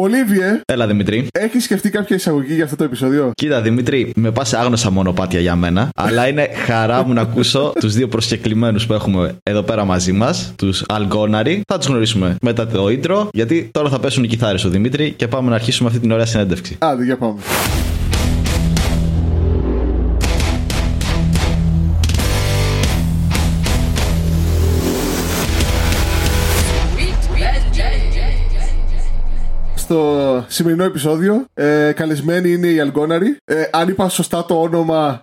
Πολύβιε, Έλα Δημητρή. έχεις σκεφτεί κάποια εισαγωγή για αυτό το επεισόδιο; Κοίτα Δημητρή, με πας άγνωσα μονοπάτια για μένα, αλλά είναι χαρά μου να ακούσω τους δύο προσκεκλημένους που έχουμε εδώ πέρα μαζί μας, τους Αλγκόναρη. Θα τους γνωρίσουμε μετά το intro, γιατί τώρα θα πέσουν οι κιθάρες ο Δημήτρη και πάμε να αρχίσουμε αυτή την ωραία συνέντευξη. Άντε, για πάμε. Στο σημερινό επεισόδιο ε, καλεσμένοι είναι οι Αλγκόναροι. Ε, αν είπα σωστά το όνομα,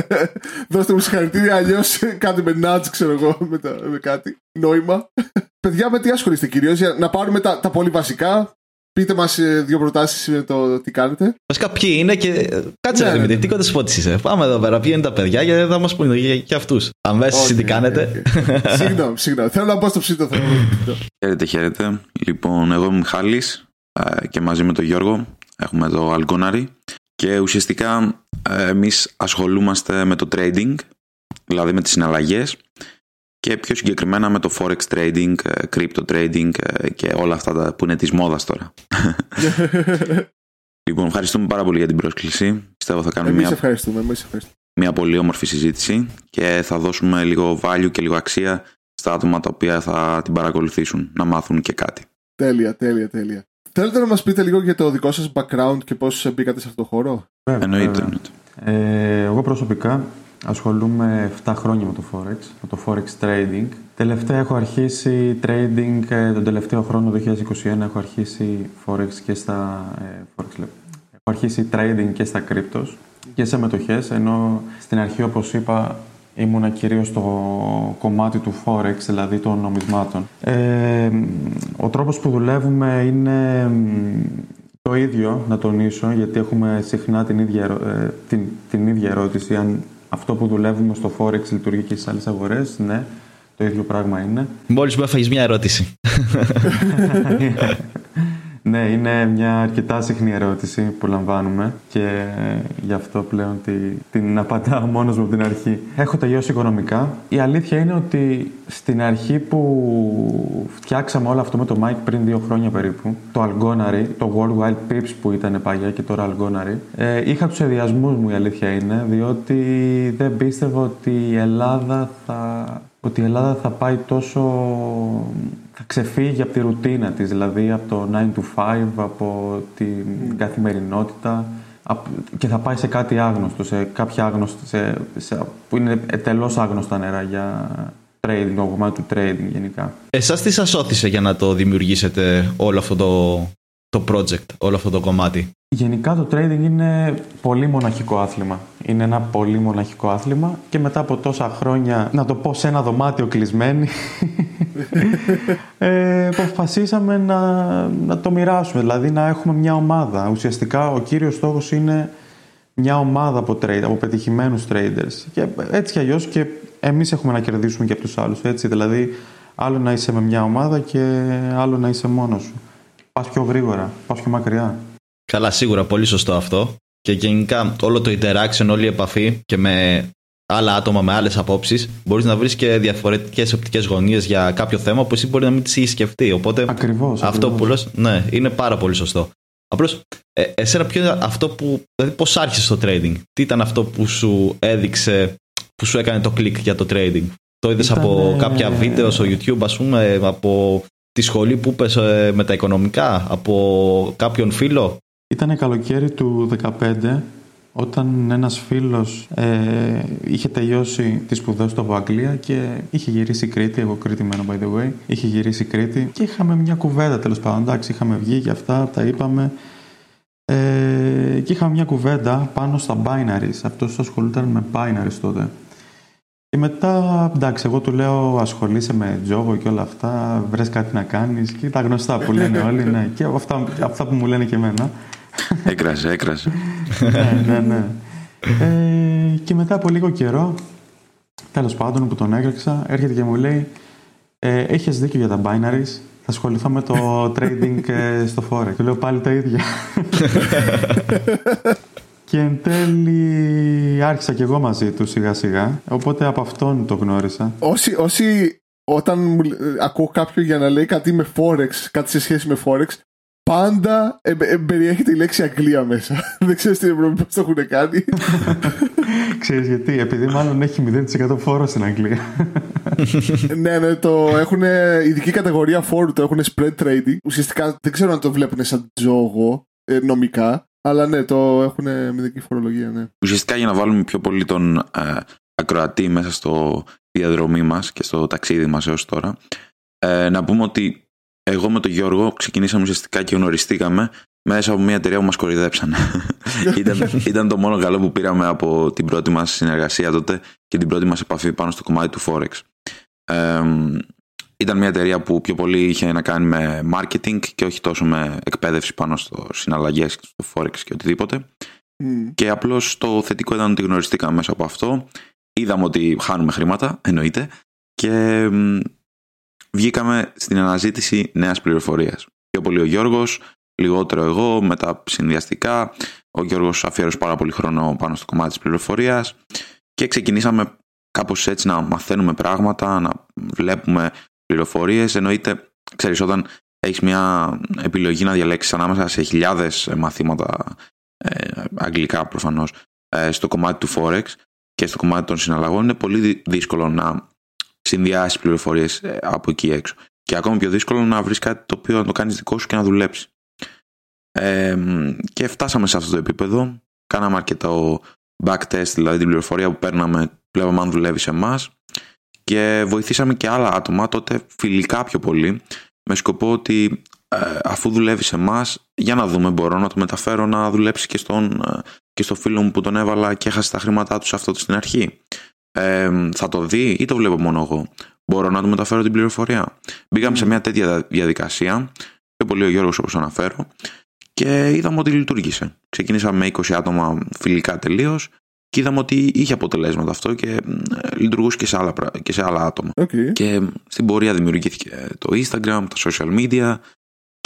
δώστε μου συγχαρητήρια. Αλλιώς κάντε με νάτζ, ξέρω εγώ, με, τα- με κάτι. Νόημα. Παιδιά, με τι ασχολείστε κυρίως, για να πάρουμε τα, τα πολύ βασικά. Πείτε μας δύο προτάσεις για το τι κάνετε. Βασικά, ποιοι είναι και. ε, Κάτσε, Ναι, ρε ναι, Δημήτρη, ναι. τι κοντά σπότη είσαι. Πάμε εδώ πέρα, ποιοι είναι τα παιδιά, γιατί θα μας πούνε και, και αυτούς. Αν μέσα εσείς τι Οκ, κάνετε. οκ, οκ. Συγγνώμη, συγγνώμη. Θέλω να μπω στο ψήτο. θέλω να μπω στο ψήτο. Χαίρετε, χαίρετε. Λοιπόν, εγώ είμαι ο Μιχάλης ε, και μαζί με τον Γιώργο έχουμε το Αλγκόναρι και ουσιαστικά ε, εμείς ασχολούμαστε με το trading, δηλαδή με τις συναλλαγές και πιο συγκεκριμένα με το forex trading, ε, crypto trading ε, και όλα αυτά τα που είναι της μόδας τώρα. λοιπόν, ευχαριστούμε πάρα πολύ για την πρόσκληση. Πιστεύω θα κάνουμε Εμείς μια, ευχαριστούμε. Εμείς ευχαριστούμε. μια πολύ όμορφη συζήτηση και θα δώσουμε λίγο value και λίγο αξία στα άτομα τα οποία θα την παρακολουθήσουν, να μάθουν και κάτι. Τέλεια, τέλεια, τέλεια. Θέλετε να μας πείτε λίγο για το δικό σας background και πώς μπήκατε σε αυτό το χώρο; Βέβαια, Εννοείται. βέβαια. εννοείται. Ε, εγώ προσωπικά ασχολούμαι 7 χρόνια με το Forex, με το Forex Trading. Τελευταία έχω αρχίσει trading ε, τον τελευταίο χρόνο, το 2021, έχω αρχίσει Forex και στα... Ε, Forex, λέω. έχω αρχίσει trading και στα cryptos και σε μετοχές, ενώ στην αρχή, όπως είπα, ήμουνα κυρίως στο κομμάτι του Forex, δηλαδή των νομισμάτων. Ε, ο τρόπος που δουλεύουμε είναι μ, το ίδιο, να τονίσω, γιατί έχουμε συχνά την ίδια, ερω- ε, την, την ίδια ερώτηση αν αυτό που δουλεύουμε στο Forex λειτουργεί και στις άλλες αγορές. Ναι, το ίδιο πράγμα είναι. Μόλις μου έφαγες μια ερώτηση. ναι, είναι μια αρκετά συχνή ερώτηση που λαμβάνουμε και γι' αυτό πλέον τη, την απαντάω μόνος μου από την αρχή. Έχω τελειώσει οικονομικά. Η αλήθεια είναι ότι στην αρχή που φτιάξαμε όλο αυτό με το Mike πριν δύο χρόνια περίπου, το Algonary, το World Wild Pips που ήταν παλιά και τώρα Algonary, ε, είχα τους ενδιασμούς μου η αλήθεια είναι, διότι δεν πίστευα ότι η Ελλάδα θα ότι η Ελλάδα θα πάει τόσο. Θα ξεφύγει από τη ρουτίνα της, δηλαδή από το 9 to 5, από την καθημερινότητα απ- και θα πάει σε κάτι άγνωστο, σε κάποια άγνωστα, σε, σε, που είναι εντελώς άγνωστα νερά για trading, το κομμάτι του trading γενικά. Εσάς τι σας όθησε για να το δημιουργήσετε όλο αυτό το, το project, όλο αυτό το κομμάτι; Γενικά το trading είναι πολύ μοναχικό άθλημα. Είναι ένα πολύ μοναχικό άθλημα και μετά από τόσα χρόνια, να το πω σε ένα δωμάτιο κλεισμένοι, ε, αποφασίσαμε να, να το μοιράσουμε, δηλαδή να έχουμε μια ομάδα. Ουσιαστικά ο κύριος στόχος είναι μια ομάδα από, trade, από πετυχημένους traders. Και έτσι κι αλλιώς και εμείς έχουμε να κερδίσουμε και από τους άλλους. Έτσι, δηλαδή άλλο να είσαι με μια ομάδα και άλλο να είσαι μόνος σου. Πας πιο γρήγορα, πας πιο μακριά. Καλά, σίγουρα πολύ σωστό αυτό. Και γενικά όλο το interaction, όλη η επαφή και με άλλα άτομα με άλλες απόψεις, μπορείς να βρεις και διαφορετικές οπτικές γωνίες για κάποιο θέμα που εσύ μπορεί να μην τις έχεις σκεφτεί. Οπότε Ακριβώς, αυτό ακριβώς. που λες, ναι, είναι πάρα πολύ σωστό. Απλώς, ε, εσένα ποιο είναι αυτό που. Δηλαδή, πώς άρχισε το trading, τι ήταν αυτό που σου έδειξε, που σου έκανε το κλικ για το trading; Το είδες Ήταν, από ε, κάποια βίντεο στο YouTube, ας πούμε, από τη σχολή που είπες ε, με τα οικονομικά, από κάποιον φίλο; Ήταν καλοκαίρι του 2015 όταν ένας φίλος ε, είχε τελειώσει τις σπουδές του από Αγγλία και είχε γυρίσει Κρήτη, εγώ Κρήτη μένω by the way, είχε γυρίσει Κρήτη και είχαμε μια κουβέντα τέλος πάντων, εντάξει είχαμε βγει και αυτά, τα είπαμε ε, και είχαμε μια κουβέντα πάνω στα binaries, αυτός ασχολούταν με binaries τότε. Και μετά, εντάξει, εγώ του λέω ασχολείσαι με τζόγο και όλα αυτά, βρες κάτι να κάνεις και τα γνωστά που λένε όλοι, ναι, και αυτά, αυτά που μου λένε και εμένα. Έκρασε, έκρασε. ναι, ναι, ναι. Ε, και μετά από λίγο καιρό, τέλος πάντων που τον έκραξα, έρχεται και μου λέει ε, έχεις δίκιο για τα binaries, θα ασχοληθώ με το trading ε, στο forex. Του λέω πάλι τα ίδια. και εν τέλει άρχισα και εγώ μαζί τους σιγά σιγά, οπότε από αυτόν το γνώρισα. Όσοι, όσοι όταν μου, ε, ακούω κάποιον για να λέει κάτι με Forex, κάτι σε σχέση με Forex, πάντα ε, ε, περιέχεται η λέξη Αγγλία μέσα. Δεν ξέρω στην Ευρώπη πώς το έχουν κάνει. Ξέρεις γιατί, επειδή μάλλον έχει 0% φόρο στην Αγγλία. ναι, ναι, το έχουν ειδική κατηγορία φόρου, το έχουν spread trading. Ουσιαστικά δεν ξέρω αν το βλέπουν σαν τζόγο ε, νομικά, αλλά ναι, το έχουν μηδενική φορολογία, ναι. Ουσιαστικά για να βάλουμε πιο πολύ τον ε, ακροατή μέσα στο διαδρομή μας και στο ταξίδι μας έως τώρα, ε, να πούμε ότι εγώ με τον Γιώργο ξεκινήσαμε ουσιαστικά και γνωριστήκαμε μέσα από μια εταιρεία που μας κορυδέψαν. ήταν, ήταν το μόνο καλό που πήραμε από την πρώτη μας συνεργασία τότε και την πρώτη μας επαφή πάνω στο κομμάτι του Forex. Ε, ήταν μια εταιρεία που πιο πολύ είχε να κάνει με marketing και όχι τόσο με εκπαίδευση πάνω στο συναλλαγές, στο Forex και οτιδήποτε. Και απλώς το θετικό ήταν ότι γνωριστήκαμε μέσα από αυτό. Είδαμε ότι χάνουμε χρήματα, εννοείται. Και βγήκαμε στην αναζήτηση νέας πληροφορίας. Πιο πολύ ο Γιώργος, λιγότερο εγώ, μετά συνδυαστικά. Ο Γιώργος αφιέρωσε πάρα πολύ χρόνο πάνω στο κομμάτι της πληροφορίας και ξεκινήσαμε κάπως έτσι να μαθαίνουμε πράγματα, να βλέπουμε πληροφορίες. Εννοείται, ξέρεις, όταν έχεις μια επιλογή να διαλέξεις ανάμεσα σε χιλιάδες μαθήματα ε, αγγλικά προφανώς ε, στο κομμάτι του Forex και στο κομμάτι των συναλλαγών είναι πολύ δύσκολο να συνδυάσεις πληροφορίες ε, από εκεί έξω. Και ακόμα πιο δύσκολο να βρεις κάτι το οποίο να το κάνεις δικό σου και να δουλέψεις. Ε, και φτάσαμε σε αυτό το επίπεδο. Κάναμε αρκετό backtest, δηλαδή την πληροφορία που παίρναμε, βλέπαμε αν δουλεύει σε εμάς. Και βοηθήσαμε και άλλα άτομα, τότε φιλικά πιο πολύ, με σκοπό ότι ε, αφού δουλεύει σε εμάς, για να δούμε, μπορώ να το μεταφέρω να δουλέψει και, στον, ε, και στο φίλο μου που τον έβαλα και έχασε τα χρήματά του σε αυτό στην αρχή ε, θα το δει ή το βλέπω μόνο εγώ; Μπορώ να του μεταφέρω την πληροφορία. Μπήκαμε σε μια τέτοια διαδικασία, πιο πολύ ο Γιώργος όπως αναφέρω, και είδαμε ότι λειτουργήσε. Ξεκινήσαμε με 20 άτομα φιλικά τελείως και είδαμε ότι είχε αποτελέσματα αυτό και λειτουργούσε και σε άλλα, και σε άλλα άτομα. Okay. Και στην πορεία δημιουργήθηκε το Instagram, τα social media,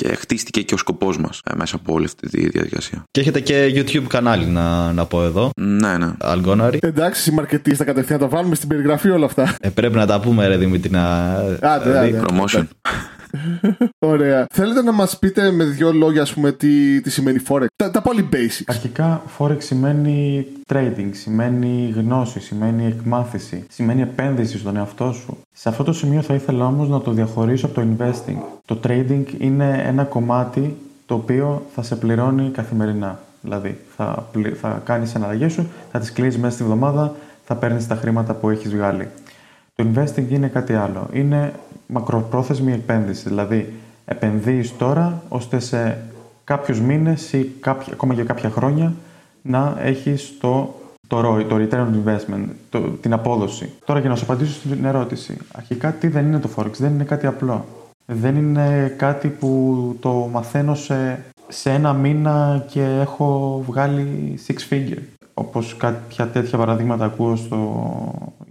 και χτίστηκε και ο σκοπός μας ε, μέσα από όλη αυτή τη διαδικασία. Και έχετε και YouTube κανάλι, να, να πω εδώ. Ναι, ναι. Αλγκόναρη. Εντάξει, οι μαρκετίστα κατευθείαν τα βάλουμε στην περιγραφή όλα αυτά. Ε, πρέπει να τα πούμε, ρε Δημήτρη. Να... Άντε, άντε. Promotion. Ωραία. Θέλετε να μας πείτε με δύο λόγια, ας πούμε, τι, τι σημαίνει Forex; Τα, τα πολύ basics. Αρχικά, Forex σημαίνει trading, σημαίνει γνώση, σημαίνει εκμάθηση, σημαίνει επένδυση στον εαυτό σου. Σε αυτό το σημείο θα ήθελα όμως να το διαχωρίσω από το investing. Το trading είναι ένα κομμάτι το οποίο θα σε πληρώνει καθημερινά. Δηλαδή, θα, θα κάνεις αναλλαγέ σου, θα τις κλείσεις μέσα στη βδομάδα, θα παίρνεις τα χρήματα που έχεις βγάλει. Το investing είναι κάτι άλλο. Είναι μακροπρόθεσμη επένδυση. Δηλαδή, επενδύεις τώρα ώστε σε κάποιους μήνες ή κάποια, ακόμα και κάποια χρόνια να έχεις το, το ROI, το Return on Investment, το, την απόδοση. Τώρα για να σου απαντήσω στην ερώτηση. Αρχικά τι δεν είναι το Forex, δεν είναι κάτι απλό. Δεν είναι κάτι που το μαθαίνω σε, σε ένα μήνα και έχω βγάλει six figure. Όπως κάποια τέτοια παραδείγματα ακούω στο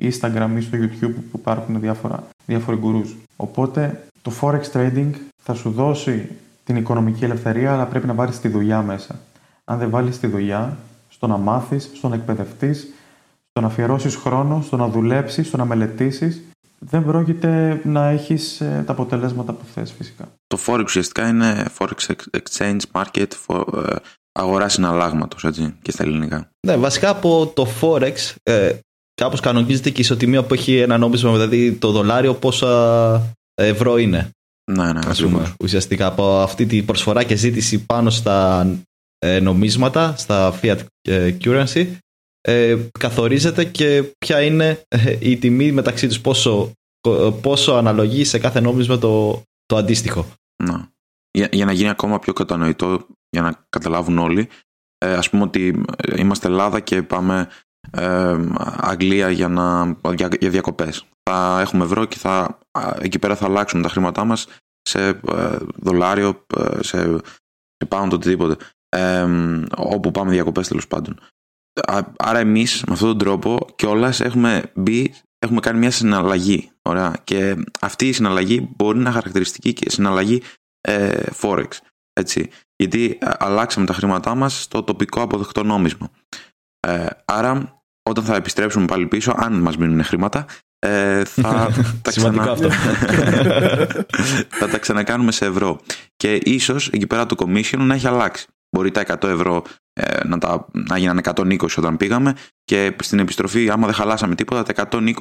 Instagram ή στο YouTube που υπάρχουν διάφορα, διάφοροι γκουρούς. Οπότε το Forex Trading θα σου δώσει την οικονομική ελευθερία, αλλά πρέπει να βάλεις τη δουλειά μέσα. Αν δεν βάλεις τη δουλειά, στο να μάθεις, στο να εκπαιδευτείς, στο να αφιερώσεις χρόνο, στο να δουλέψεις, στο να μελετήσεις, δεν πρόκειται να έχεις ε, τα αποτελέσματα που θες φυσικά. Το Forex ουσιαστικά είναι Forex Exchange Market, for, ε, αγορά συναλλάγματος έτσι, και στα ελληνικά. Ναι, βασικά από το Forex ε, κάπως κανονίζεται και η ισοτιμία που έχει ένα νόμισμα, δηλαδή το δολάριο πόσα ευρώ είναι. Ναι, ναι, ας πούμε, ουσιαστικά από αυτή τη προσφορά και ζήτηση πάνω στα ε, νομίσματα, στα fiat ε, currency, ε, καθορίζεται και ποια είναι ε, η τιμή μεταξύ τους, πόσο, πόσο αναλογεί σε κάθε νόμισμα το, το αντίστοιχο. Ναι. Για, για να γίνει ακόμα πιο κατανοητό, για να καταλάβουν όλοι, ε, ας πούμε ότι είμαστε Ελλάδα και πάμε ε, Αγγλία για, να, για, για διακοπές. Θα έχουμε ευρώ και θα, εκεί πέρα θα αλλάξουμε τα χρήματά μας σε ε, δολάριο, ε, σε, σε pound, οτιδήποτε. Ε, όπου πάμε διακοπές τέλος πάντων. Άρα εμείς με αυτόν τον τρόπο κιόλας έχουμε μπει, έχουμε κάνει μια συναλλαγή. Ωραία. Και αυτή η συναλλαγή μπορεί να χαρακτηριστική και συναλλαγή ε, Forex. Έτσι. Γιατί αλλάξαμε τα χρήματά μας στο τοπικό αποδεκτό νόμισμα. Ε, άρα, όταν θα επιστρέψουμε πάλι πίσω, αν μας μείνουν χρήματα, ε, θα, τα Σημαντικό ξανα... αυτό. θα τα ξανακάνουμε σε ευρώ. Και ίσως εκεί πέρα το commission να έχει αλλάξει. Μπορεί τα 100 ευρώ ε, να, τα, να γίνανε 120 όταν πήγαμε και στην επιστροφή, άμα δεν χαλάσαμε τίποτα, τα 120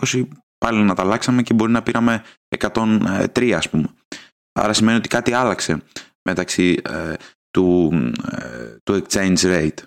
πάλι να τα αλλάξαμε και μπορεί να πήραμε 103 ας πούμε. Άρα σημαίνει ότι κάτι άλλαξε μεταξύ ε, του, ε, του exchange rate.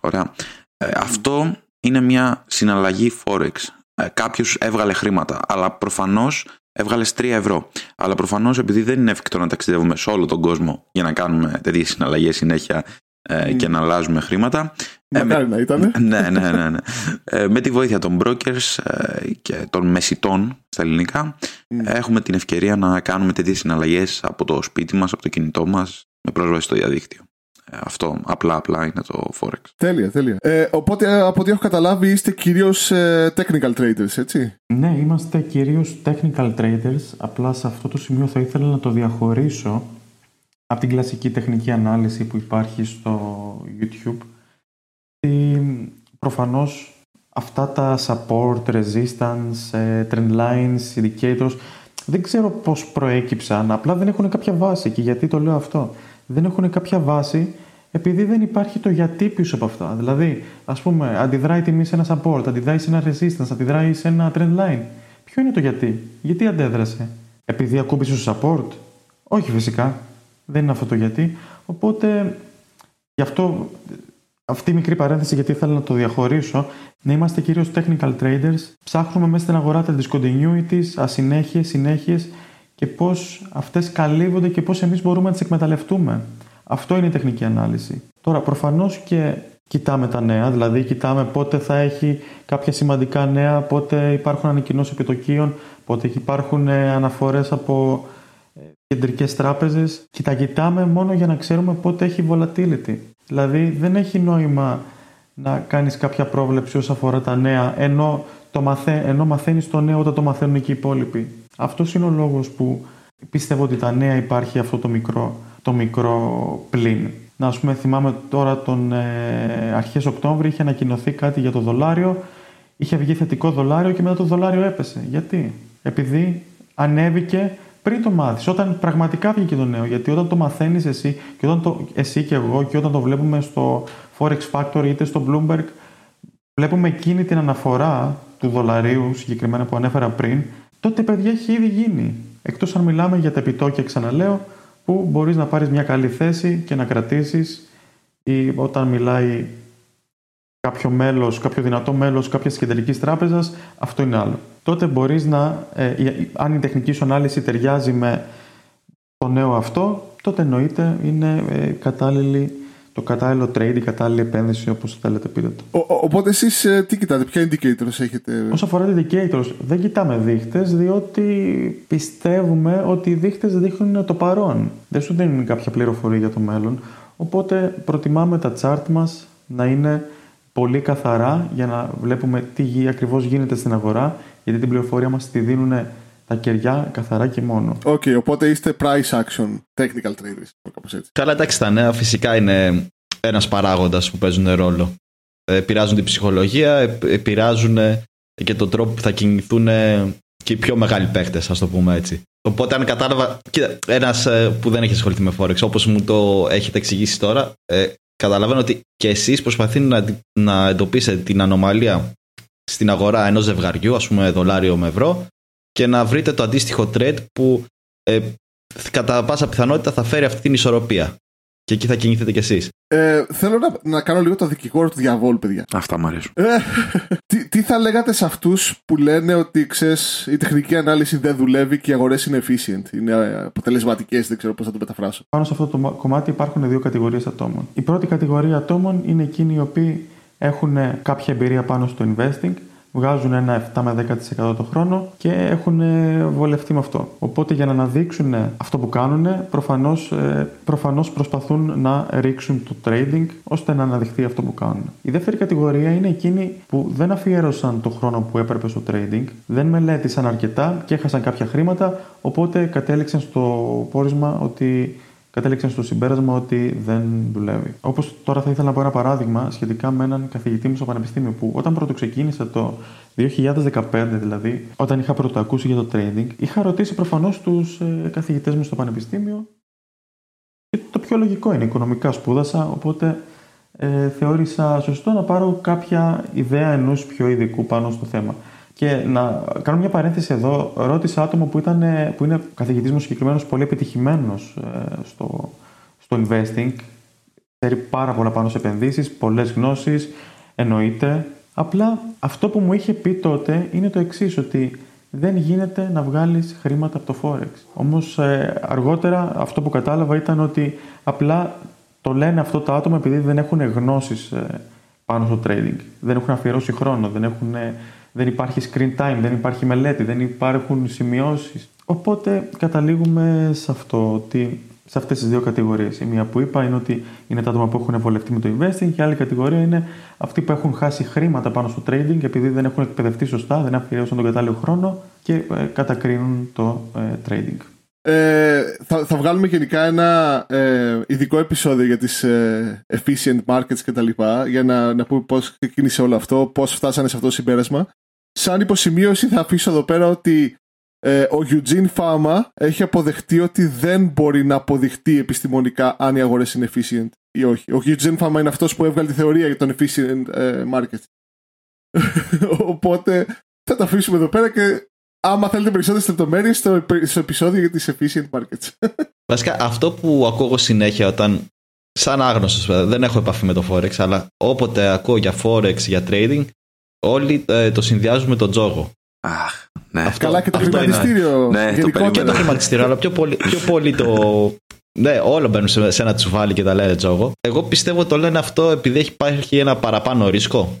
Ωραία. Ε, αυτό είναι μια συναλλαγή forex. Ε, Κάποιος έβγαλε χρήματα, αλλά προφανώς έβγαλε 3 ευρώ. Αλλά προφανώς επειδή δεν είναι εφικτό να ταξιδεύουμε σε όλο τον κόσμο για να κάνουμε τέτοιες συναλλαγές συνέχεια ε, και να αλλάζουμε χρήματα. ε, με- Μακάρι να ήταν. ναι, ναι, ναι. ναι. Ε, με τη βοήθεια των brokers ε, και των μεσητών στα ελληνικά έχουμε την ευκαιρία να κάνουμε τέτοιες συναλλαγές από το σπίτι μας, από το κινητό μας με πρόσβαση στο διαδίκτυο. Ε, αυτό απλά απλά είναι το Forex. Τέλεια, τέλεια. Ε, οπότε από ό,τι έχω καταλάβει είστε κυρίως technical traders, έτσι; Ναι, είμαστε κυρίως technical traders. Απλά σε αυτό το σημείο θα ήθελα να το διαχωρίσω από την κλασική τεχνική ανάλυση που υπάρχει στο YouTube. Τι, προφανώς αυτά τα support, resistance, ε, trend lines, indicators δεν ξέρω πώς προέκυψαν, απλά δεν έχουν κάποια βάση και γιατί το λέω αυτό; Δεν έχουν κάποια βάση επειδή δεν υπάρχει το γιατί πίσω από αυτά. Δηλαδή, ας πούμε, αντιδράει η τιμή σε ένα support, αντιδράει σε ένα resistance, αντιδράει σε ένα trend line. Ποιο είναι το γιατί, γιατί αντέδρασε, επειδή ακούμπησε στο support; Όχι φυσικά, δεν είναι αυτό το γιατί. Οπότε, γι' αυτό αυτή η μικρή παρένθεση γιατί ήθελα να το διαχωρίσω. Να είμαστε κυρίως technical traders. Ψάχνουμε μέσα στην αγορά τα discontinuities, ασυνέχειες, συνέχειες και πώς αυτές καλύβονται και πώς εμείς μπορούμε να τις εκμεταλλευτούμε. Αυτό είναι η τεχνική ανάλυση. Τώρα προφανώς και κοιτάμε τα νέα, δηλαδή κοιτάμε πότε θα έχει κάποια σημαντικά νέα, πότε υπάρχουν ανακοινώσεις επιτοκίων, πότε υπάρχουν ε, αναφορές από ε, κεντρικές τράπεζες και τα κοιτάμε μόνο για να ξέρουμε πότε έχει volatility. Δηλαδή δεν έχει νόημα να κάνεις κάποια πρόβλεψη όσον αφορά τα νέα ενώ, το μαθα... ενώ μαθαίνεις το νέο όταν το μαθαίνουν και οι υπόλοιποι. Αυτός είναι ο λόγος που πιστεύω ότι τα νέα υπάρχει αυτό το μικρό, το μικρό πλήν. Να ας πούμε θυμάμαι τώρα τον ε, αρχές Οκτώβρη είχε ανακοινωθεί κάτι για το δολάριο είχε βγει θετικό δολάριο και μετά το δολάριο έπεσε. Γιατί; Επειδή ανέβηκε πριν το μάθεις, όταν πραγματικά βγήκε το νέο. Γιατί όταν το μαθαίνεις εσύ και όταν το, εσύ και εγώ και όταν το βλέπουμε στο Forex Factory είτε στο Bloomberg, βλέπουμε εκείνη την αναφορά του δολαρίου συγκεκριμένα που ανέφερα πριν, τότε παιδιά έχει ήδη γίνει. Εκτός αν μιλάμε για τα επιτόκια, ξαναλέω, που μπορείς να πάρεις μια καλή θέση και να κρατήσεις ή όταν μιλάει κάποιο μέλος, κάποιο δυνατό μέλος κάποιας κεντρικής τράπεζας, αυτό είναι άλλο. Τότε μπορείς να, ε, η- αν η τεχνική σου ανάλυση ταιριάζει με το νέο αυτό, τότε εννοείται είναι ε, κατάλληλη, το κατάλληλο trade, η κατάλληλη επένδυση όπως θέλετε πείτε το. Ο, ο- οπότε εσείς τι κοιτάτε, ποια indicators έχετε; Όσο αφορά τα indicators, δεν κοιτάμε δείχτες διότι πιστεύουμε ότι οι δείχτες δείχνουν το παρόν. Δεν σου δίνουν κάποια πληροφορία για το μέλλον. Οπότε προτιμάμε τα chart μας να είναι πολύ καθαρά για να βλέπουμε τι γι- ακριβώς γίνεται στην αγορά γιατί την πληροφορία μας τη δίνουν τα κεριά καθαρά και μόνο. Οκ, οπότε είστε price action technical traders. Κάπως έτσι. Καλά, εντάξει, τα νέα φυσικά είναι ένας παράγοντας που παίζουν ρόλο. Ε, Επηρεάζουν την ψυχολογία, επ- επηρεάζουν και τον τρόπο που θα κινηθούν και οι πιο μεγάλοι παίχτες, ας το πούμε έτσι. Οπότε, αν κατάλαβα. Κοίτα, ένας που δεν έχει ασχοληθεί με Forex, όπως μου το έχετε εξηγήσει τώρα, ε, καταλαβαίνω ότι και εσείς προσπαθείτε να, να εντοπίσετε την ανομαλία στην αγορά ενός ζευγαριού, ας πούμε δολάριο με ευρώ, και να βρείτε το αντίστοιχο trade που ε, κατά πάσα πιθανότητα θα φέρει αυτή την ισορροπία. Και εκεί θα κινηθείτε κι εσείς. Ε, θέλω να, να κάνω λίγο το δικηγόρο του διαβόλου, παιδιά. Αυτά μου αρέσουν. Ε, τι, τι θα λέγατε σε αυτούς που λένε ότι ξέρεις, η τεχνική ανάλυση δεν δουλεύει και οι αγορές είναι efficient, είναι αποτελεσματικές, δεν ξέρω πώς θα το μεταφράσω. Πάνω σε αυτό το κομμάτι υπάρχουν δύο κατηγορίες ατόμων. Η πρώτη κατηγορία ατόμων είναι εκείνοι οι οποίοι έχουν κάποια εμπειρία πάνω στο investing, βγάζουν ένα 7 με 10% το χρόνο και έχουν βολευτεί με αυτό. Οπότε για να αναδείξουν αυτό που κάνουν, προφανώς, ε, προφανώς προσπαθούν να ρίξουν το trading ώστε να αναδειχθεί αυτό που κάνουν. Η δεύτερη κατηγορία είναι εκείνοι που δεν αφιέρωσαν το χρόνο που έπρεπε στο trading, δεν μελέτησαν αρκετά και έχασαν κάποια χρήματα, οπότε κατέληξαν στο πόρισμα ότι κατέληξαν στο συμπέρασμα ότι δεν δουλεύει. Όπως τώρα θα ήθελα να πω ένα παράδειγμα σχετικά με έναν καθηγητή μου στο Πανεπιστήμιο που όταν πρώτο ξεκίνησα το 2015, δηλαδή, όταν είχα πρώτο ακούσει για το trading, είχα ρωτήσει προφανώς τους ε, καθηγητές μου στο Πανεπιστήμιο. Και το πιο λογικό είναι, οικονομικά σπούδασα, οπότε ε, θεώρησα σωστό να πάρω κάποια ιδέα ενός πιο ειδικού πάνω στο θέμα. Και να κάνω μια παρένθεση εδώ, ρώτησα άτομο που, ήταν, που είναι καθηγητής μου συγκεκριμένος πολύ επιτυχημένος ε, στο, στο investing. Ξέρει πάρα πολλά πάνω σε επενδύσεις, πολλές γνώσεις, εννοείται. Απλά αυτό που μου είχε πει τότε είναι το εξής ότι δεν γίνεται να βγάλεις χρήματα από το Forex. Όμως ε, αργότερα αυτό που κατάλαβα ήταν ότι απλά το λένε αυτό το άτομο επειδή δεν έχουν γνώσεις ε, πάνω στο trading. Δεν έχουν αφιερώσει χρόνο, δεν έχουν δεν υπάρχει screen time, δεν υπάρχει μελέτη, δεν υπάρχουν σημειώσεις. Οπότε καταλήγουμε σε αυτό, ότι σε αυτές τις δύο κατηγορίες. Η μία που είπα είναι ότι είναι τα άτομα που έχουν βολευτεί με το investing και η άλλη κατηγορία είναι αυτοί που έχουν χάσει χρήματα πάνω στο trading επειδή δεν έχουν εκπαιδευτεί σωστά, δεν αφιερώσαν τον κατάλληλο χρόνο και ε, κατακρίνουν το ε, trading. Ε, θα, θα βγάλουμε γενικά ένα ε, ειδικό επεισόδιο για τις ε, efficient markets και τα λοιπά για να, να πούμε πώς ξεκίνησε όλο αυτό, πώς φτάσανε σε αυτό το συμπέρασμα σαν υποσημείωση θα αφήσω εδώ πέρα ότι ε, ο Eugene Fama έχει αποδεχτεί ότι δεν μπορεί να αποδειχτεί επιστημονικά αν οι αγορές είναι efficient ή όχι. Ο Eugene Fama είναι αυτός που έβγαλε τη θεωρία για τον efficient ε, market. Οπότε θα τα αφήσουμε εδώ πέρα και άμα θέλετε περισσότερες λεπτομέρειες στο, στο επεισόδιο για τις efficient markets. Βασικά αυτό που ακούω συνέχεια όταν σαν άγνωστος δεν έχω επαφή με το Forex αλλά όποτε ακούω για Forex, για trading όλοι ε, το συνδυάζουν με τον τζόγο. Αχ, ναι. Αυτό, Καλά και το χρηματιστήριο. Ναι, το και το χρηματιστήριο, αλλά πιο πολύ, πιο πολύ το. Ναι, όλο μπαίνουν σε, σε ένα τσουβάλι και τα λένε τζόγο. Εγώ πιστεύω ότι το λένε αυτό επειδή έχει υπάρχει ένα παραπάνω ρίσκο.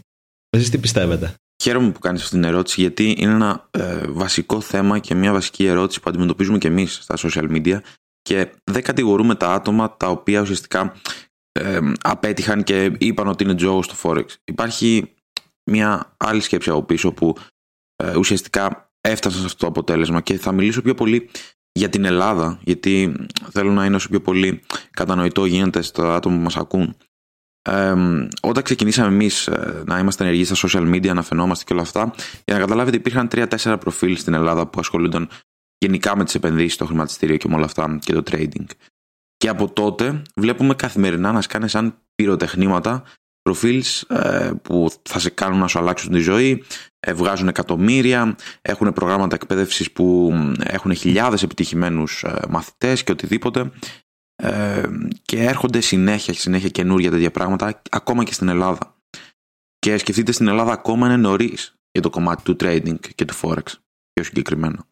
Εσείς τι πιστεύετε; Χαίρομαι που κάνεις αυτή την ερώτηση γιατί είναι ένα ε, βασικό θέμα και μια βασική ερώτηση που αντιμετωπίζουμε και εμείς στα social media και δεν κατηγορούμε τα άτομα τα οποία ουσιαστικά ε, απέτυχαν και είπαν ότι είναι τζόγος στο Forex. Υπάρχει μια άλλη σκέψη από πίσω που ε, ουσιαστικά έφτασα σε αυτό το αποτέλεσμα και θα μιλήσω πιο πολύ για την Ελλάδα γιατί θέλω να είναι όσο πιο πολύ κατανοητό γίνεται στα άτομα που μας ακούν. Ε, όταν ξεκινήσαμε εμείς ε, να είμαστε ενεργοί στα social media, να φαινόμαστε και όλα αυτά, για να καταλάβετε, υπήρχαν 3-4 προφίλ στην Ελλάδα που ασχολούνταν γενικά με τις επενδύσεις, το χρηματιστήριο και με όλα αυτά και το trading. Και από τότε βλέπουμε καθημερινά να σκάνε σαν πυροτεχνήματα προφίλς ε, που θα σε κάνουν να σου αλλάξουν τη ζωή, ε, βγάζουν εκατομμύρια, έχουν προγράμματα εκπαίδευσης που έχουν χιλιάδες επιτυχημένους ε, μαθητές και οτιδήποτε και έρχονται συνέχεια και συνέχεια καινούργια τέτοια πράγματα ακόμα και στην Ελλάδα. Και σκεφτείτε στην Ελλάδα ακόμα είναι νωρίς για το κομμάτι του trading και του forex πιο συγκεκριμένα.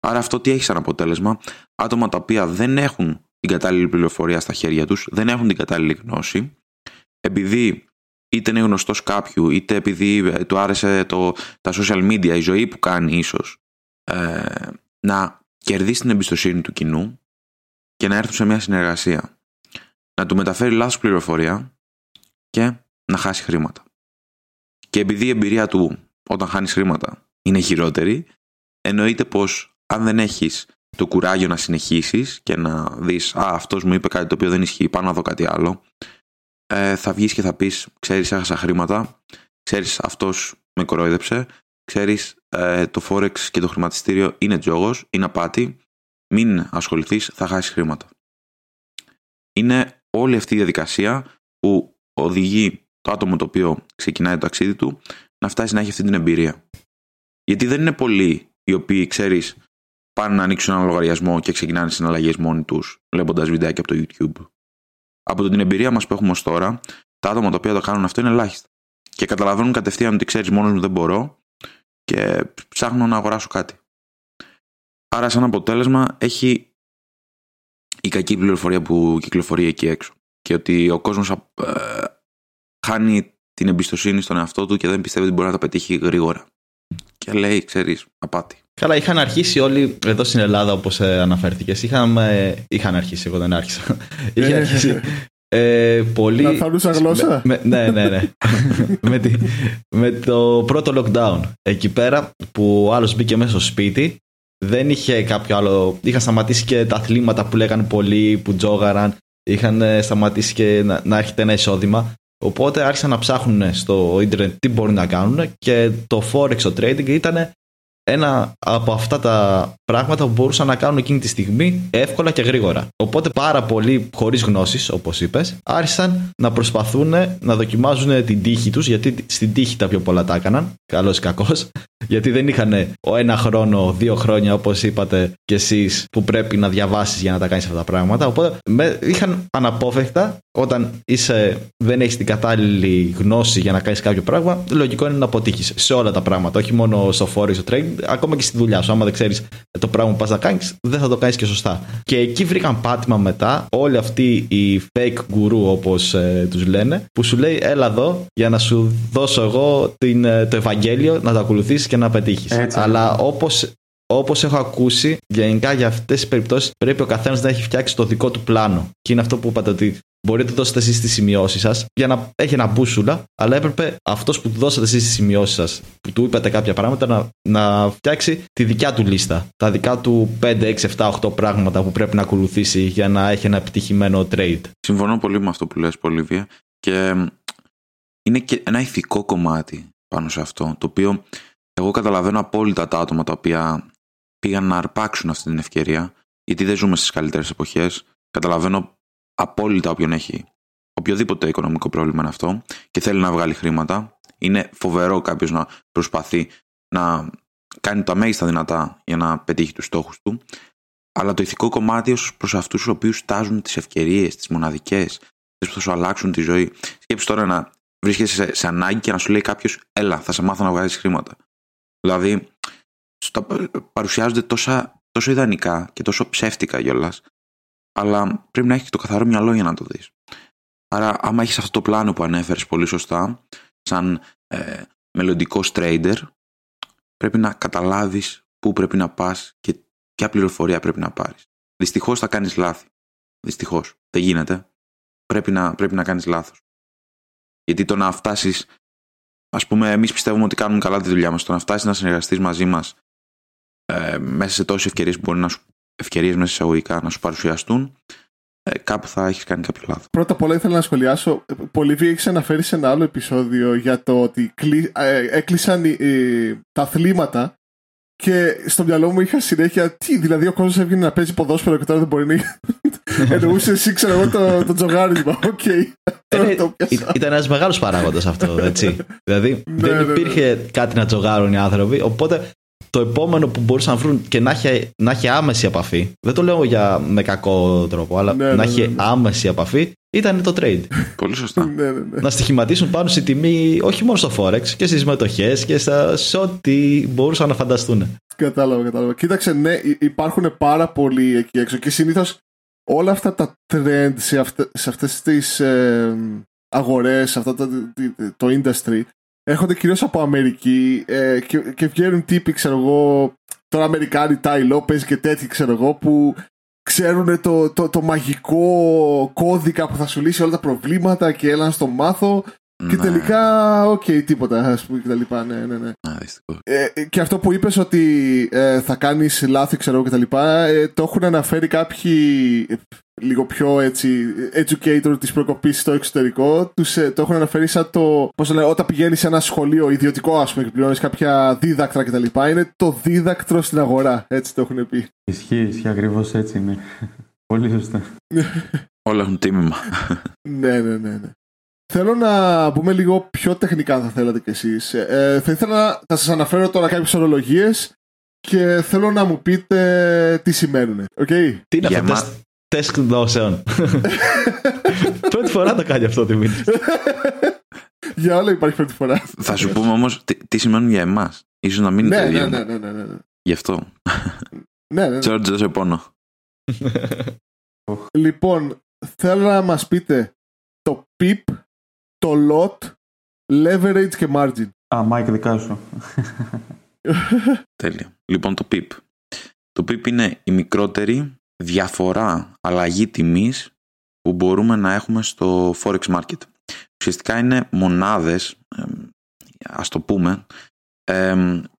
Άρα αυτό τι έχει σαν αποτέλεσμα, άτομα τα οποία δεν έχουν την κατάλληλη πληροφορία στα χέρια τους, δεν έχουν την κατάλληλη γνώση επειδή είτε είναι γνωστός κάποιου, είτε επειδή ε, του άρεσε το, τα social media, η ζωή που κάνει ίσως, ε, να κερδίσει την εμπιστοσύνη του κοινού και να έρθουν σε μια συνεργασία. Να του μεταφέρει λάθος πληροφορία και να χάσει χρήματα. Και επειδή η εμπειρία του όταν χάνεις χρήματα είναι χειρότερη, εννοείται πως αν δεν έχεις το κουράγιο να συνεχίσεις και να δεις «Α, αυτός μου είπε κάτι το οποίο δεν ισχύει, πάω να δω κάτι άλλο», ε, θα βγεις και θα πεις ξέρεις έχασα χρήματα, ξέρεις αυτός με κορόιδεψε, ξέρεις ε, το Forex και το χρηματιστήριο είναι τζόγος, είναι απάτη, μην ασχοληθείς, θα χάσεις χρήματα. Είναι όλη αυτή η διαδικασία που οδηγεί το άτομο το οποίο ξεκινάει το ταξίδι του να φτάσει να έχει αυτή την εμπειρία. Γιατί δεν είναι πολλοί οι οποίοι, ξέρεις, πάνε να ανοίξουν ένα λογαριασμό και ξεκινάνε συναλλαγές μόνοι τους βλέποντας βιντεάκια από το YouTube από την εμπειρία μας που έχουμε ως τώρα, τα άτομα τα οποία το κάνουν αυτό είναι ελάχιστα. Και καταλαβαίνουν κατευθείαν ότι ξέρεις μόνος μου δεν μπορώ και ψάχνω να αγοράσω κάτι. Άρα, σαν αποτέλεσμα, έχει η κακή πληροφορία που κυκλοφορεί εκεί έξω. Και ότι ο κόσμος ε, χάνει την εμπιστοσύνη στον εαυτό του και δεν πιστεύει ότι μπορεί να τα πετύχει γρήγορα. Και λέει, ξέρεις, απάτη. Καλά, είχαν αρχίσει όλοι εδώ στην Ελλάδα, όπως ε, αναφέρθηκες. Είχαν, είχαν αρχίσει, εγώ δεν άρχισα. Είχε αρχίσει. Ε, πολύ... Να θα γλώσσα; Με, ναι, ναι, ναι. με, τη, με το πρώτο lockdown. Εκεί πέρα που ο άλλος μπήκε μέσα στο σπίτι δεν είχε κάποιο άλλο. Είχαν σταματήσει και τα αθλήματα που λέγανε πολλοί, που τζόγαραν. Είχαν ε, σταματήσει και να, να έρχεται ένα εισόδημα. Οπότε άρχισαν να ψάχνουν στο ίντερνετ τι μπορεί να κάνουν και το Forex, το trading ήταν ένα από αυτά τα πράγματα που μπορούσαν να κάνουν εκείνη τη στιγμή εύκολα και γρήγορα. Οπότε πάρα πολλοί χωρίς γνώσεις, όπως είπες, άρχισαν να προσπαθούν να δοκιμάζουν την τύχη τους, γιατί στην τύχη τα πιο πολλά τα έκαναν. Καλός ή κακός. Γιατί δεν είχαν ο ένα χρόνο, δύο χρόνια, όπως είπατε κι εσείς, που πρέπει να διαβάσεις για να τα κάνεις αυτά τα πράγματα. Οπότε είχαν αναπόφευκτα όταν είσαι, δεν έχεις την κατάλληλη γνώση για να κάνεις κάποιο πράγμα, λογικό είναι να αποτύχεις σε όλα τα πράγματα. Όχι μόνο στο φόρο ή στο trading, ακόμα και στη δουλειά σου. Άμα δεν ξέρεις το πράγμα που πας να κάνεις, δεν θα το κάνεις και σωστά. Και εκεί βρήκαν πάτημα μετά όλοι αυτοί οι fake guru, όπως ε, τους λένε, που σου λέει, Έλα εδώ για να σου δώσω εγώ την, ε, το Ευαγγέλιο να το ακολουθήσεις και να πετύχεις. Αλλά όπως όπως έχω ακούσει, γενικά για αυτές τις περιπτώσεις πρέπει ο καθένας να έχει φτιάξει το δικό του πλάνο. Και είναι αυτό που είπατε ότι Μπορείτε να δώσετε εσείς τις σημειώσεις σας για να έχει ένα μπούσουλα, αλλά έπρεπε αυτός που του δώσατε εσείς τις σημειώσεις σας, που του είπατε κάποια πράγματα, να, να φτιάξει τη δικιά του λίστα. Τα δικά του 5, 6, 7, 8 πράγματα που πρέπει να ακολουθήσει για να έχει ένα επιτυχημένο trade. Συμφωνώ πολύ με αυτό που λες, Πολύβια. Και είναι και ένα ηθικό κομμάτι πάνω σε αυτό, το οποίο εγώ καταλαβαίνω απόλυτα τα άτομα τα οποία πήγαν να αρπάξουν αυτή την ευκαιρία, γιατί δεν ζούμε στις καλύτερες εποχές. Καταλαβαίνω απόλυτα όποιον έχει οποιοδήποτε οικονομικό πρόβλημα είναι αυτό και θέλει να βγάλει χρήματα. Είναι φοβερό κάποιος να προσπαθεί να κάνει τα μέγιστα δυνατά για να πετύχει τους στόχους του. Αλλά το ηθικό κομμάτι ως προς αυτούς του οποίους στάζουν τις ευκαιρίες, τις μοναδικές, τις που θα σου αλλάξουν τη ζωή. Σκέψεις τώρα να βρίσκεσαι σε, σε ανάγκη και να σου λέει κάποιος, Έλα, θα σε μάθω να βγάλει χρήματα. Δηλαδή, παρουσιάζονται τόσα, τόσο ιδανικά και τόσο ψεύτικα κιόλας αλλά πρέπει να έχεις το καθαρό μυαλό για να το δεις. Άρα, άμα έχεις αυτό το πλάνο που ανέφερες πολύ σωστά, σαν ε, μελλοντικό trader, πρέπει να καταλάβεις πού πρέπει να πας και ποια πληροφορία πρέπει να πάρεις. Δυστυχώς θα κάνεις λάθη. Δυστυχώς. Δεν γίνεται. Πρέπει να, πρέπει να κάνεις λάθος. Γιατί το να φτάσεις, ας πούμε, εμείς πιστεύουμε ότι κάνουμε καλά τη δουλειά μας. Το να φτάσεις να συνεργαστείς μαζί μας ε, μέσα σε τόσες ευκαιρίες που μπορεί να σου ευκαιρίες μέσα εισαγωγικά να σου παρουσιαστούν, ε, κάπου θα έχεις κάνει κάποιο λάθος. Πρώτα απ' όλα ήθελα να σχολιάσω. Πολύβη έχεις αναφέρει σε ένα άλλο επεισόδιο για το ότι ε, έκλεισαν τα αθλήματα και στο μυαλό μου είχα συνέχεια τι, δηλαδή ο κόσμος έβγαινε να παίζει ποδόσφαιρο και τώρα δεν μπορεί να. Εννοούσε εσύ, ξέρω εγώ, το, το τζογάρισμα. OK. Okay. Ε, ήταν ένας μεγάλος παράγοντας αυτό, έτσι. δηλαδή ναι, δεν ναι, ναι. υπήρχε κάτι να τζογάρουν οι άνθρωποι. Οπότε το επόμενο που μπορούσαν να βρουν και να έχει, να έχει άμεση επαφή, δεν το λέω για με κακό τρόπο, αλλά ναι, να ναι, έχει ναι, άμεση επαφή, ήταν το trade. Πολύ σωστά. να στοιχηματίσουν πάνω στη τιμή όχι μόνο στο Forex και στις μετοχές και στα, σε ό,τι μπορούσαν να φανταστούν. Κατάλαβα, κατάλαβα. Κοίταξε, ναι, υπάρχουν πάρα πολλοί εκεί έξω και συνήθως όλα αυτά τα trend σε, αυτέ, σε αυτές τις ε, αγορές, σε αυτό το, το industry έρχονται κυρίως από Αμερική ε, και, και βγαίνουν τύποι, ξέρω εγώ, τώρα Αμερικάνοι, Tai Lopez και τέτοιοι, ξέρω εγώ, που ξέρουν το, το, το, μαγικό κώδικα που θα σου λύσει όλα τα προβλήματα και έλα να στο μάθω. Και ναι. τελικά, οκ, okay, τίποτα, ας πούμε, και τα λοιπά. Ναι, ναι, ναι. Ε, και αυτό που είπες ότι ε, θα κάνεις λάθη, ξέρω εγώ, και τα λοιπά, ε, το έχουν αναφέρει κάποιοι λίγο πιο έτσι educator της προκοπής στο εξωτερικό τους, ε, το έχουν αναφέρει σαν το πώς λένε, όταν πηγαίνεις σε ένα σχολείο ιδιωτικό ας πούμε και πληρώνεις κάποια δίδακτρα κτλ είναι το δίδακτρο στην αγορά έτσι το έχουν πει Ισχύει, ισχύει ακριβώς έτσι είναι Πολύ σωστά Όλα έχουν τίμημα Ναι, ναι, ναι, ναι Θέλω να μπούμε λίγο πιο τεχνικά θα θέλατε κι εσείς ε, Θα ήθελα να θα σας αναφέρω τώρα κάποιες ορολογίες και θέλω να μου πείτε τι σημαίνουν. Okay? Τι είναι αυτό τεστ δόσεων. πρώτη φορά το κάνει αυτό το μήνυμα. για όλα υπάρχει πρώτη φορά. Θα σου πούμε όμως τι, σημαίνουν για εμάς. σω να μην είναι ναι, ναι, ναι, ναι, ναι, Γι' αυτό. ναι, ναι. Τζόρτζ, σε πόνο. λοιπόν, θέλω να μας πείτε το PIP, το LOT, leverage και margin. Α, Mike, δικά σου. Τέλεια. Λοιπόν, το PIP. Το PIP είναι η μικρότερη διαφορά αλλαγή τιμής που μπορούμε να έχουμε στο Forex Market. Ουσιαστικά είναι μονάδες, ας το πούμε,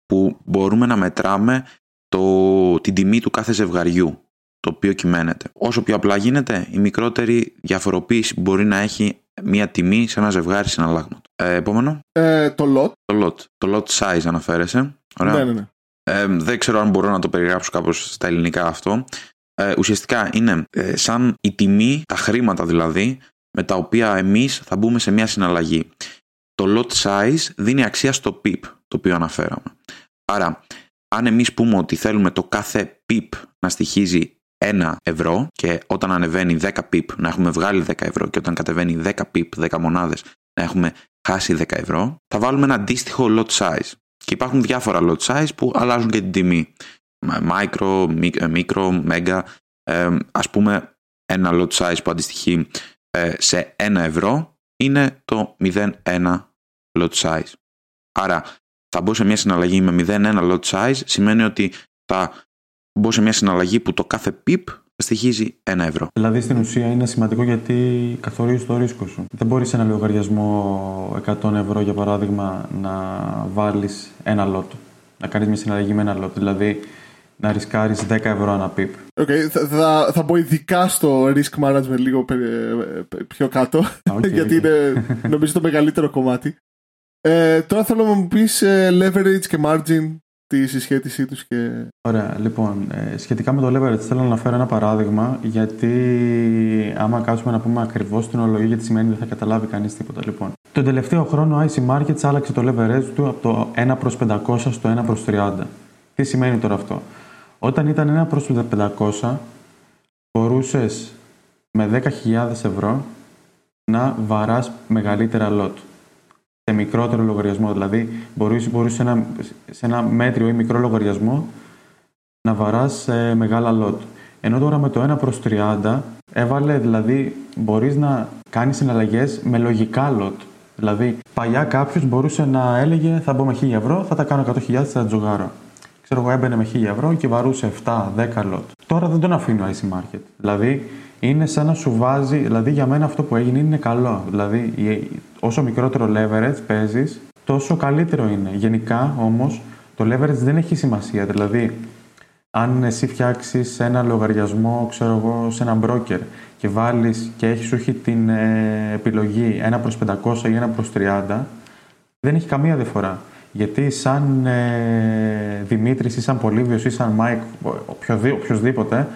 που μπορούμε να μετράμε το, την τιμή του κάθε ζευγαριού το οποίο κυμαίνεται. Όσο πιο απλά γίνεται, η μικρότερη διαφοροποίηση μπορεί να έχει μία τιμή σε ένα ζευγάρι συναλλάγματος. Ε, επόμενο. Ε, το lot. Το lot. Το lot size αναφέρεσαι. Ωραία. Ναι, ναι, ναι. Ε, δεν ξέρω αν μπορώ να το περιγράψω κάπως στα ελληνικά αυτό. Ε, ουσιαστικά είναι ε, σαν η τιμή, τα χρήματα δηλαδή, με τα οποία εμείς θα μπούμε σε μια συναλλαγή. Το lot size δίνει αξία στο PIP, το οποίο αναφέραμε. Άρα, αν εμείς πούμε ότι θέλουμε το κάθε PIP να στοιχίζει 1 ευρώ και όταν ανεβαίνει 10 PIP να έχουμε βγάλει 10 ευρώ και όταν κατεβαίνει 10 PIP, 10 μονάδες, να έχουμε χάσει 10 ευρώ, θα βάλουμε ένα αντίστοιχο lot size. Και υπάρχουν διάφορα lot size που αλλάζουν και την τιμή. Micro, micro, mega. Ε, ας πούμε ένα lot size που αντιστοιχεί ε, σε 1 ευρώ είναι το 0,1 lot size. Άρα θα μπω σε μια συναλλαγή με 0,1 lot size σημαίνει ότι θα μπω σε μια συναλλαγή που το κάθε pip στοιχίζει 1 ευρώ. Δηλαδή στην ουσία είναι σημαντικό γιατί καθορίζεις το ρίσκο σου. Δεν μπορείς σε ένα λογαριασμό 100 ευρώ για παράδειγμα να βάλεις ένα λότο. Να κάνεις μια συναλλαγή με ένα λότο. Δηλαδή να ρισκάρεις 10 ευρώ ένα πιπ. Okay, θα, θα, θα μπω ειδικά στο risk management λίγο πιο κάτω. Okay, γιατί είναι νομίζω το μεγαλύτερο κομμάτι. Ε, τώρα θέλω να μου πεις ε, leverage και margin τη συσχέτισή τους και... Ωραία, λοιπόν, ε, σχετικά με το leverage θέλω να αναφέρω ένα παράδειγμα γιατί άμα κάτσουμε να πούμε ακριβώς την ορολογία τι σημαίνει δεν θα καταλάβει κανείς τίποτα. Λοιπόν, τον τελευταίο χρόνο ο IC Markets άλλαξε το leverage του από το 1 προς 500 στο 1 προς 30. Τι σημαίνει τώρα αυτό; Όταν ήταν 1 προς 500 μπορούσες με 10.000 ευρώ να βαράς μεγαλύτερα lot σε μικρότερο λογαριασμό. Δηλαδή, μπορείς, μπορείς σε, ένα, σε ένα μέτριο ή μικρό λογαριασμό να βαράς ε, μεγάλα λότ. Ενώ τώρα με το 1 προς 30 έβαλε, δηλαδή, μπορείς να κάνεις συναλλαγές με λογικά λότ. Δηλαδή, παλιά κάποιος μπορούσε να έλεγε θα μπω με 1000 ευρώ, θα τα κάνω 100.000, θα τα τζογάρω. Ξέρω εγώ έμπαινε με 1000 ευρώ και βαρούσε 7-10 λότ. Τώρα δεν τον αφήνει ο IC Market. Δηλαδή, είναι σαν να σου βάζει, δηλαδή για μένα αυτό που έγινε είναι καλό. Δηλαδή όσο μικρότερο leverage παίζεις, τόσο καλύτερο είναι. Γενικά όμως το leverage δεν έχει σημασία. Δηλαδή, αν εσύ φτιάξεις ένα λογαριασμό, ξέρω εγώ, σε ένα broker και βάλεις και έχεις σου έχει την ε, επιλογή 1 προς 500 ή 1 προς 30, δεν έχει καμία διαφορά. Γιατί σαν ε, Δημήτρης ή σαν Πολύβιος ή σαν Μάικ, οποιοδήποτε,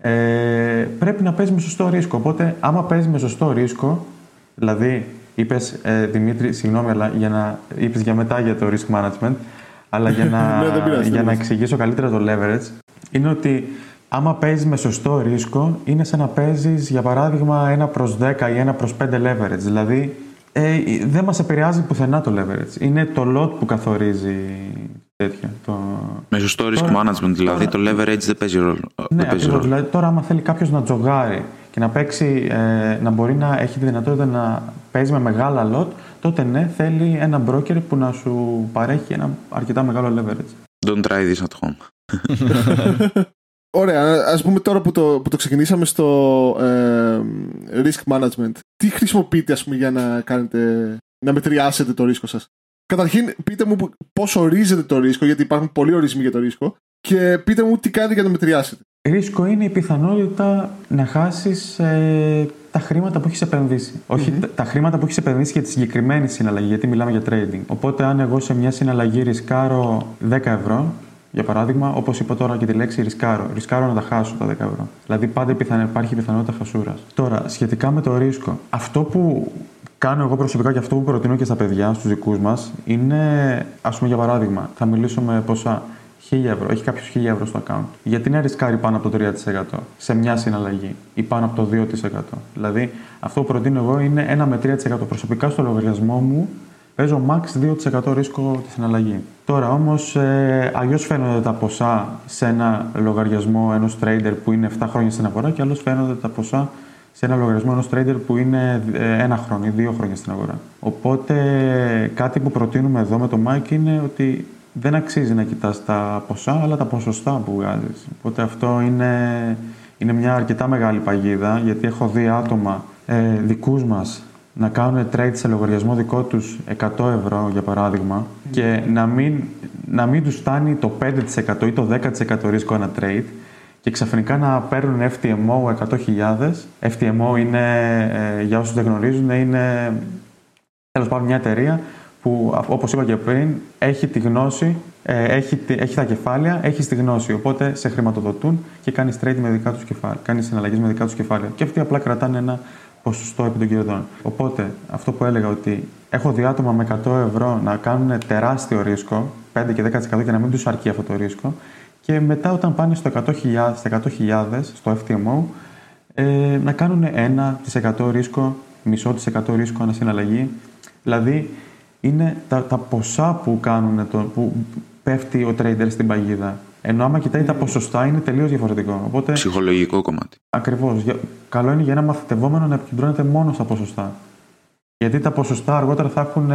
ε, πρέπει να παίζει με σωστό ρίσκο. Οπότε, άμα παίζει με σωστό ρίσκο, δηλαδή είπες ε, Δημήτρη, συγγνώμη, αλλά για να είπες για μετά για το risk management, αλλά για να, ναι, για να εξηγήσω καλύτερα το leverage, είναι ότι άμα παίζεις με σωστό ρίσκο, είναι σαν να παίζεις για παράδειγμα ένα προς 10 ή ένα προς 5 leverage. Δηλαδή, ε, δεν μας επηρεάζει πουθενά το leverage. Είναι το lot που καθορίζει τέτοιο. Το... Με σωστό risk τώρα, management, δηλαδή τώρα... το leverage δεν παίζει ρόλο. Ναι, δεν παίζει ρόλο. Δηλαδή, τώρα, άμα θέλει κάποιος να τζογάρει και να παίξει, ε, να μπορεί να έχει τη δυνατότητα να παίζει με μεγάλα lot, τότε ναι, θέλει ένα broker που να σου παρέχει ένα αρκετά μεγάλο leverage. Don't try this at home. Ωραία, ας πούμε τώρα που το, που το ξεκινήσαμε στο ε, risk management, τι χρησιμοποιείτε ας πούμε για να κάνετε, να μετριάσετε το ρίσκο σας; Καταρχήν, πείτε μου πώς ορίζετε το ρίσκο, γιατί υπάρχουν πολλοί ορισμοί για το ρίσκο, και πείτε μου τι κάνετε για να το μετριάσετε. Ρίσκο είναι η πιθανότητα να χάσεις ε, τα χρήματα που έχεις επενδύσει. Όχι τα χρήματα που έχεις επενδύσει για τη συγκεκριμένη συναλλαγή, γιατί μιλάμε για trading. Οπότε, αν εγώ σε μια συναλλαγή ρισκάρω 10 ευρώ, για παράδειγμα, όπως είπα τώρα και τη λέξη ρισκάρω. Ρισκάρω να τα χάσω τα 10 ευρώ. Δηλαδή, πάντα υπάρχει πιθανότητα χασούρας. Τώρα, σχετικά με το ρίσκο, αυτό που κάνω εγώ προσωπικά και αυτό που προτείνω και στα παιδιά, στους δικούς μας, είναι, ας πούμε για παράδειγμα, θα μιλήσω με ποσά 1000 ευρώ, έχει κάποιος 1000 ευρώ στο account. Γιατί να ρισκάρει πάνω από το 3% σε μια συναλλαγή ή πάνω από το 2%. Δηλαδή, αυτό που προτείνω εγώ είναι 1 με 3%. Προσωπικά στο λογαριασμό μου παίζω max 2% ρίσκο τη συναλλαγή. Τώρα όμως, ε, αλλιώς φαίνονται τα ποσά σε ένα λογαριασμό ενός trader που είναι 7 χρόνια στην αγορά και αλλιώς φαίνονται τα ποσά σε ένα λογαριασμό ενός trader που είναι ε, ένα χρόνο ή δύο χρόνια στην αγορά. Οπότε κάτι που προτείνουμε εδώ με το Mike είναι ότι δεν αξίζει να κοιτάς τα ποσά, αλλά τα ποσοστά που βγάζεις. Οπότε αυτό είναι, είναι μια αρκετά μεγάλη παγίδα, γιατί έχω δει άτομα ε, δικούς μας να κάνουν trade σε λογαριασμό δικό τους 100 ευρώ για παράδειγμα και να μην, να μην τους φτάνει το 5% ή το 10% ρίσκο ένα trade και ξαφνικά να παίρνουν FTMO 100.000. FTMO είναι, ε, για όσους δεν γνωρίζουν, είναι τέλος πάντων μια εταιρεία που όπως είπα και πριν έχει τη γνώση, ε, έχει, έχει τα κεφάλαια, έχει τη γνώση. Οπότε σε χρηματοδοτούν και κάνει trade με δικά τους κεφάλαια. Κάνει συναλλαγές με δικά τους κεφάλαια. Και αυτοί απλά κρατάνε ένα ποσοστό επί των κερδών. Οπότε αυτό που έλεγα ότι έχω δει άτομα με 100 ευρώ να κάνουν τεράστιο ρίσκο, 5 και 10% και να μην τους αρκεί αυτό το ρίσκο. Και μετά όταν πάνε στο 100.000, στα 100.000 στο FTMO, ε, να κάνουν 1% ρίσκο, μισό της εκατό ρίσκο ανασυναλλαγή. Δηλαδή είναι τα, τα ποσά που, κάνουν το, που πέφτει ο trader στην παγίδα. Ενώ άμα κοιτάει τα ποσοστά είναι τελείως διαφορετικό. Οπότε, Ψυχολογικό κομμάτι. Ακριβώς. Καλό είναι για ένα μαθητευόμενο να επικεντρώνεται μόνο στα ποσοστά. Γιατί τα ποσοστά αργότερα θα, έχουν,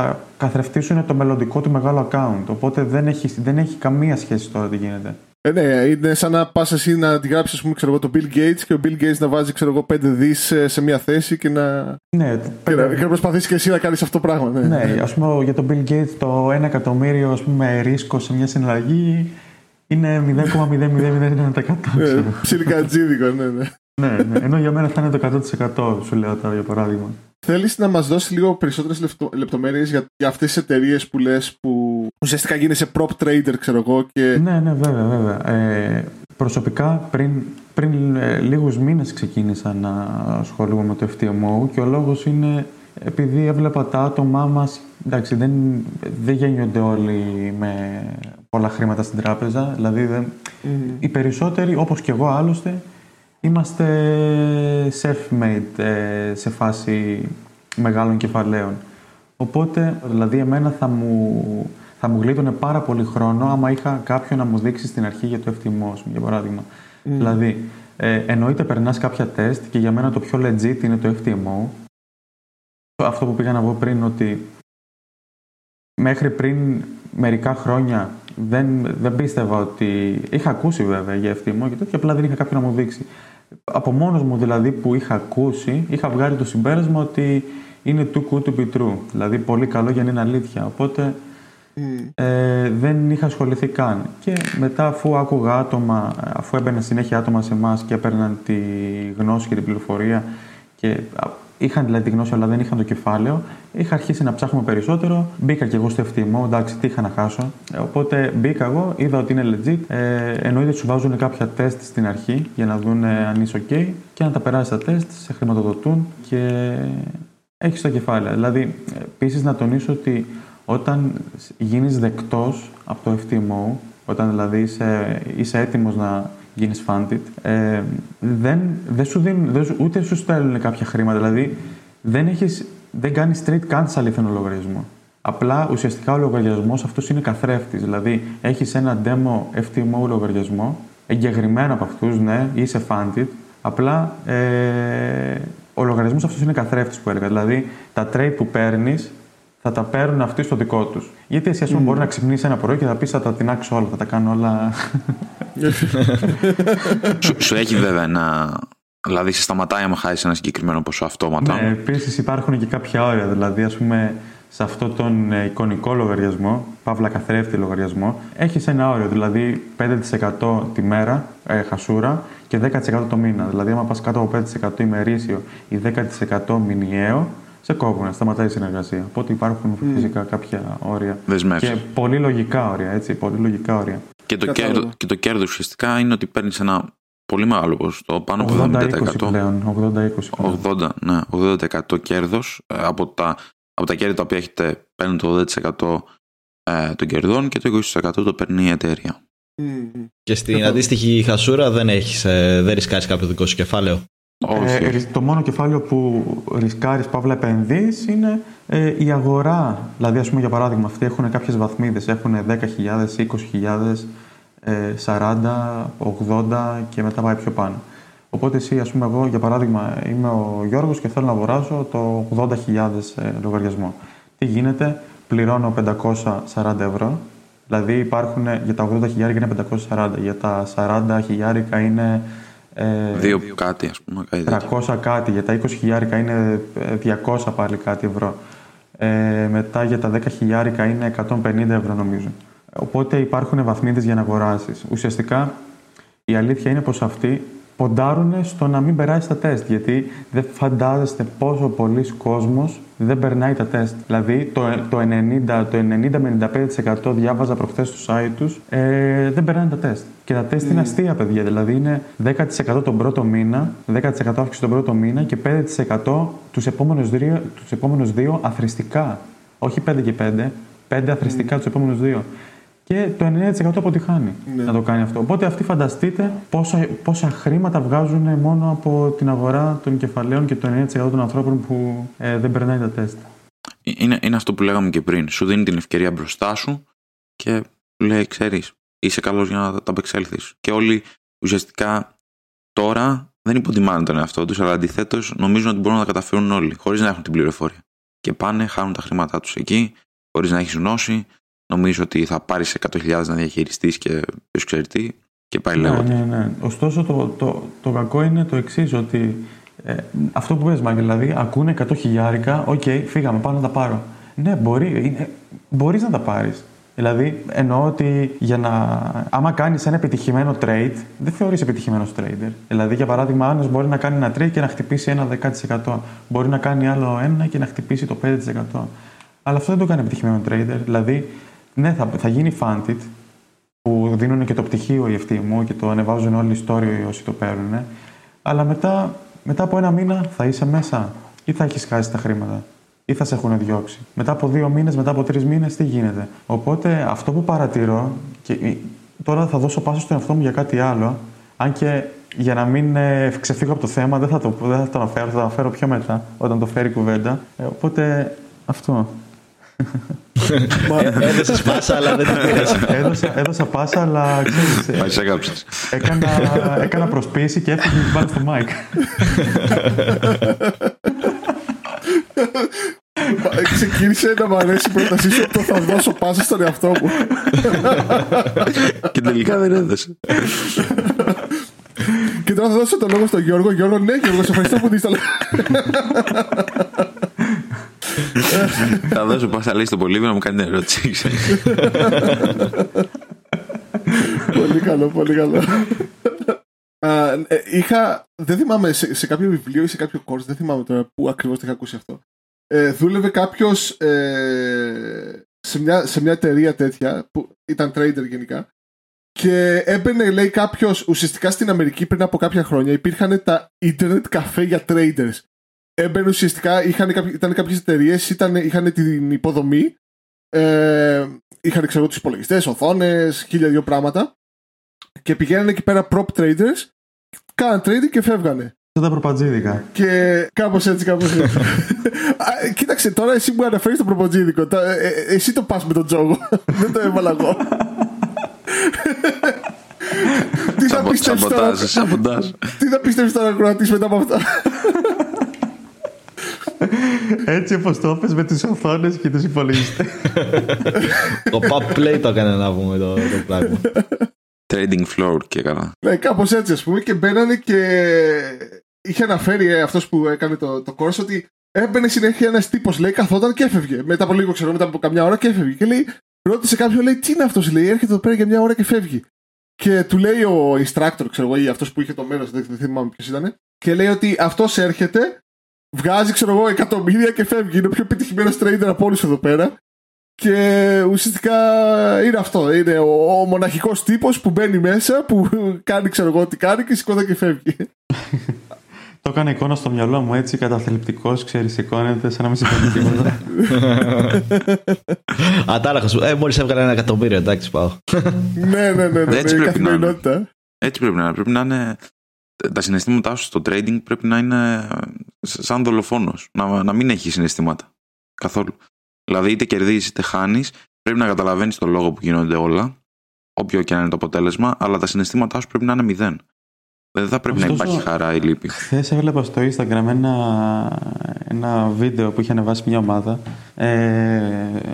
θα καθρεφτίσουν το μελλοντικό του μεγάλο account. Οπότε δεν έχει, δεν έχει καμία σχέση τώρα τι γίνεται. Ε, ναι, είναι σαν να πα εσύ να τη γράψει, πούμε, ξέρω, το Bill Gates και ο Bill Gates να βάζει ξέρω, 5 δι σε μια θέση και να. Ναι, και, να, και να προσπαθήσει και εσύ να κάνει αυτό το πράγμα. Ναι, ναι α πούμε για τον Bill Gates το 1 εκατομμύριο ας πούμε, ρίσκο σε μια συναλλαγή είναι 0,0001%. Ψιλικατζίδικο, ναι, ναι. ναι, ναι. Ενώ για μένα θα είναι το 100% σου λέω τώρα για παράδειγμα. Θέλεις να μας δώσεις λίγο περισσότερες λεπτομέρειες για, για αυτές τις εταιρείες που λες που ουσιαστικά γίνεσαι prop trader ξέρω εγώ και... Ναι, ναι βέβαια, βέβαια. Ε, προσωπικά πριν, πριν ε, λίγους μήνες ξεκίνησα να ασχολούμαι με το FTMO και ο λόγος είναι επειδή έβλεπα τα άτομά μας, εντάξει δεν, δεν γεννιόνται όλοι με πολλά χρήματα στην τράπεζα, δηλαδή δεν, οι περισσότεροι όπως και εγώ άλλωστε είμαστε self-made ε, σε φάση μεγάλων κεφαλαίων. Οπότε, δηλαδή, εμένα θα μου, θα μου γλίτωνε πάρα πολύ χρόνο άμα είχα κάποιον να μου δείξει στην αρχή για το FTMO, για παράδειγμα. Δηλαδή, ε, εννοείται περνάς κάποια τεστ και για μένα το πιο legit είναι το FTMO. Αυτό που πήγα να πω πριν ότι μέχρι πριν μερικά χρόνια δεν, δεν πίστευα ότι. Είχα ακούσει βέβαια για FTMO και τέτοια, απλά δεν είχα κάποιον να μου δείξει. Από μόνος μου δηλαδή που είχα ακούσει, είχα βγάλει το συμπέρασμα ότι είναι too good to be true. Δηλαδή πολύ καλό για να είναι αλήθεια. Οπότε ε, δεν είχα ασχοληθεί καν. Και μετά αφού άκουγα άτομα, αφού έμπαινε συνέχεια άτομα σε εμάς και έπαιρναν τη γνώση και την πληροφορία και είχαν δηλαδή τη γνώση αλλά δεν είχαν το κεφάλαιο. Είχα αρχίσει να ψάχνουμε περισσότερο. Μπήκα και εγώ στο FTMO, εντάξει, τι είχα να χάσω. Ε, οπότε μπήκα εγώ, είδα ότι είναι legit. Ε, εννοείται σου βάζουν κάποια τεστ στην αρχή για να δουν αν είσαι OK και αν τα περάσει τα τεστ, σε χρηματοδοτούν και έχεις το κεφάλαιο. Δηλαδή, επίσης να τονίσω ότι όταν γίνεις δεκτός από το FTMO, όταν δηλαδή είσαι, είσαι έτοιμος να γίνεις funded, ε, δεν, δεν σου δίνουν, δεν, ούτε σου στέλνουν κάποια χρήματα. Δηλαδή δεν, έχεις, δεν κάνεις street καν σε αληθινό λογαριασμό. Απλά ουσιαστικά ο λογαριασμός αυτός είναι καθρέφτης. Δηλαδή έχεις ένα demo FTMO λογαριασμό, εγκεκριμένο από αυτούς, ναι, είσαι funded. Απλά ε, ο λογαριασμός αυτός είναι καθρέφτης που έλεγα. Δηλαδή τα trade που παίρνεις θα τα παίρνουν αυτοί στο δικό τους. Γιατί εσύ, ας πούμε, mm. μπορεί να ξυπνήσεις ένα πρωί και θα πεις θα τα τεινάξω όλα, θα τα κάνω όλα. σου, σου έχει βέβαια ένα. Δηλαδή, σε σταματάει άμα χάσεις ένα συγκεκριμένο ποσό αυτόματα. Ναι, επίσης υπάρχουν και κάποια όρια. Δηλαδή, ας πούμε, σε αυτό τον ε, εικονικό λογαριασμό, παύλα καθρέφτη λογαριασμό, έχεις ένα όριο. Δηλαδή, 5% τη μέρα ε, χασούρα και 10% το μήνα. Δηλαδή, άμα πας κάτω από 5% ημερήσιο ή 10% μηνιαίο, σε κόβουν, σταματάει η συνεργασία. Οπότε υπάρχουν φυσικά κάποια όρια. Δεσμεύσεις. Και πολύ λογικά όρια, έτσι. Πολύ λογικά όρια. Και το, κέρδος, και το κέρδος ουσιαστικά είναι ότι παίρνεις ένα πολύ μεγάλο ποσοστό, πάνω από 70%. Πλέον, 80-20. 80, ναι, 80% κέρδος ε, από τα, από τα κέρδη τα οποία έχετε παίρνει το 80% ε, των κερδών και το 20% το παίρνει η εταιρεία. Και στην αντίστοιχη χασούρα δεν, έχεις, ε, δεν ρισκάρεις κάποιο δικό σου κεφάλαιο; Ε, το μόνο κεφάλαιο που ρισκάρεις, παύλα επενδύεις, είναι ε, η αγορά. Δηλαδή, ας πούμε, για παράδειγμα, αυτοί έχουν κάποιες βαθμίδες. Έχουν 10.000, 20.000, ε, 40, 80 και μετά πάει πιο πάνω. Οπότε, εσύ, ας πούμε, εγώ για παράδειγμα, είμαι ο Γιώργος και θέλω να αγοράσω το 80.000 ε, λογαριασμό. Τι γίνεται, πληρώνω 540 ευρώ. Δηλαδή, υπάρχουν για τα 80.000 είναι 540, για τα 40.000 είναι Ε, Δύο κάτι, ας πούμε. Κάτι τέτοιο. 300 κάτι, για τα 20 χιλιάρικα είναι ε, 200 πάλι κάτι ευρώ. Ε, μετά για τα 10 χιλιάρικα είναι 150 ευρώ νομίζω. Οπότε υπάρχουν βαθμίδες για να αγοράσεις. Ουσιαστικά η αλήθεια είναι πως αυτοί ποντάρουν στο να μην περάσει τα τεστ. Γιατί δεν φαντάζεστε πόσο πολλοί κόσμος δεν περνάει τα τεστ. Δηλαδή το, το 90, το 90 με 95% διάβαζα προχθές στο site τους ε, δεν περνάνε τα τεστ. Και τα τεστ είναι αστεία, παιδιά. Δηλαδή είναι 10% τον πρώτο μήνα, 10% αύξηση τον πρώτο μήνα και 5% τους επόμενους δύο, τους επόμενους δύο αθρηστικά. Όχι 5 και 5, 5 αθρηστικά τους επόμενους δύο. Και το 90% αποτυχάνει Ναι. να το κάνει αυτό. Οπότε αυτοί φανταστείτε πόσα, πόσα χρήματα βγάζουν μόνο από την αγορά των κεφαλαίων και το 90% των ανθρώπων που ε, δεν περνάει τα τεστ. Είναι, είναι αυτό που λέγαμε και πριν. Σου δίνει την ευκαιρία μπροστά σου και λέει, ξέρεις, είσαι καλός για να τα απεξέλθεις. Και όλοι ουσιαστικά τώρα δεν υποτιμάνε τον εαυτό τους, αλλά αντιθέτως νομίζουν ότι μπορούν να τα καταφέρουν όλοι, χωρίς να έχουν την πληροφορία. Και πάνε, χάνουν τα χρήματά τους εκεί, χωρίς να έχεις γνώση. Νομίζω ότι θα πάρεις 100.000 να διαχειριστείς και ποιος ξέρει τι, και πάει Ναι, λέγοντα. ναι, ναι. Ωστόσο, το, το, το κακό είναι το εξής, ότι ε, αυτό που 'πες, Μάικ, δηλαδή ακούνε 100 χιλιάρικα, οκ, φύγαμε, πάω να τα πάρω. Ναι, μπορεί, είναι, μπορείς να τα πάρεις. Δηλαδή, εννοώ ότι για να. Άμα κάνεις ένα επιτυχημένο trade, δεν θεωρείς επιτυχημένος trader. Δηλαδή, για παράδειγμα, άλλο μπορεί να κάνει ένα trade και να χτυπήσει ένα 10%. Μπορεί να κάνει άλλο ένα και να χτυπήσει το 5%. Αλλά αυτό δεν το κάνει επιτυχημένο trader. Δηλαδή, ναι, θα, θα γίνει funded, που δίνουν και το πτυχίο οι FTMO και το ανεβάζουν όλοι story όσοι το παίρνουν. Αλλά μετά, μετά από ένα μήνα θα είσαι μέσα ή θα έχεις χάσει τα χρήματα ή θα σε έχουν διώξει. Μετά από δύο μήνες, μετά από τρεις μήνες, τι γίνεται. Οπότε αυτό που παρατηρώ, και τώρα θα δώσω πάσο στον εαυτό μου για κάτι άλλο, αν και για να μην ε, ξεφύγω από το θέμα, δεν θα το, δεν θα το αναφέρω, θα το αναφέρω πιο μετά, όταν το φέρει η κουβέντα. Ε, οπότε αυτό. Έδωσε πάσα, αλλά δεν την πήρε. έδωσα, έδωσα πάσα, αλλά ξέρεις, ε, Πάει σε αγάπη. έκανα, έκανα προσποίηση και έφυγε και πάλι στο mic. Ε, Ξεκίνησε να μου αρέσει η πρότασή σου από το θα δώσω πάσα στον εαυτό μου. και τελικά δεν έδωσε. Και τώρα θα δώσω το λόγο στον Γιώργο. Γιώργο, ναι, Γιώργο, σε ευχαριστώ που δεις Θα δώσω πάσα λέει στο Πολύβιο να μου κάνει την ερώτηση. πολύ καλό, πολύ καλό. Α, ε, είχα, δεν θυμάμαι, σε, σε κάποιο βιβλίο ή σε κάποιο course, δεν θυμάμαι τώρα πού ακριβώς το είχα ακούσει αυτό. Ε, δούλευε κάποιος ε, σε, μια, σε μια εταιρεία τέτοια, που ήταν trader γενικά, και έμπαινε, λέει, κάποιος ουσιαστικά στην Αμερική πριν από κάποια χρόνια υπήρχαν τα internet cafe για traders. Έμπαινε ουσιαστικά, είχαν, κάποιοι- ήταν κάποιες εταιρείες, είχαν την υποδομή, ε, είχαν ξέρω τους υπολογιστές, οθόνες, χίλια δυο πράγματα. Και πηγαίνανε εκεί πέρα prop traders, κάναν trading και φεύγανε. Αυτά τα προπατζίδικα. Και κάπως έτσι, κάπως έτσι. Α, Κοίταξε, τώρα εσύ μου αναφέρεις το προποτζίδικο. Τα- ε, ε, Εσύ το πας με τον τζόγο. Δεν το έβαλα εγώ. Τι θα πιστέψεις τώρα, Σαμποτάζ, σαμποτάζ. τι θα πιστέψεις τώρα Κροατής μετά από αυτά; Έτσι όπως το έπες με τις οθόνες και τους υπολογιστές. Το pub play το έκανε να πούμε το, το πράγμα. Trading floor και καλά. Ναι, κάπως έτσι ας πούμε. Και μπαίνανε και είχε αναφέρει αυτός που έκανε το, το course ότι έμπαινε συνέχεια ένας τύπος, λέει, καθόταν και έφευγε. Μετά από λίγο, ξέρω, μετά από καμιά ώρα και έφευγε. Και λέει, ρώτησε κάποιον, λέει, τι είναι αυτός, λέει, έρχεται εδώ πέρα για μια ώρα και φεύγει. Και του λέει ο instructor, ξέρω εγώ, ή αυτός που είχε το μέρος, δεν, δεν θυμάμαι ποιος ήταν, και λέει ότι αυτός έρχεται, βγάζει, ξέρω εγώ, εκατομμύρια και φεύγει. Είναι ο πιο επιτυχημένος trader από όλους εδώ πέρα. Και ουσιαστικά είναι αυτό. Είναι ο, ο μοναχικός τύπος που μπαίνει μέσα, που κάνει, ξέρω εγώ, τι κάνει και σηκώνεται και φεύγει. το έκανα εικόνα στο μυαλό μου έτσι καταθλιπτικός, ξέρεις, σηκώνεται σαν να μην συμβαίνει τίποτα. Ατάραχο σου. Ε, μόλις έβγαλε ένα εκατομμύριο, εντάξει, πάω. ναι, ναι, ναι, ναι, Έτσι ναι, πρέπει να είναι. καθημερινότητα. Έτσι πρέπει να είναι. Πρέπει να είναι. Τα συναισθήματά σου στο trading πρέπει να είναι σαν δολοφόνος. Να, να μην έχει συναισθήματα. Καθόλου. Δηλαδή, είτε κερδίζεις είτε χάνεις, πρέπει να καταλαβαίνεις τον λόγο που γίνονται όλα, όποιο και αν είναι το αποτέλεσμα, αλλά τα συναισθήματά σου πρέπει να είναι μηδέν. Δεν θα πρέπει να Ωστόσο- υπάρχει χαρά ή λύπη. Χθες έβλεπα στο Instagram ένα, ένα βίντεο που είχε ανεβάσει μια ομάδα ε,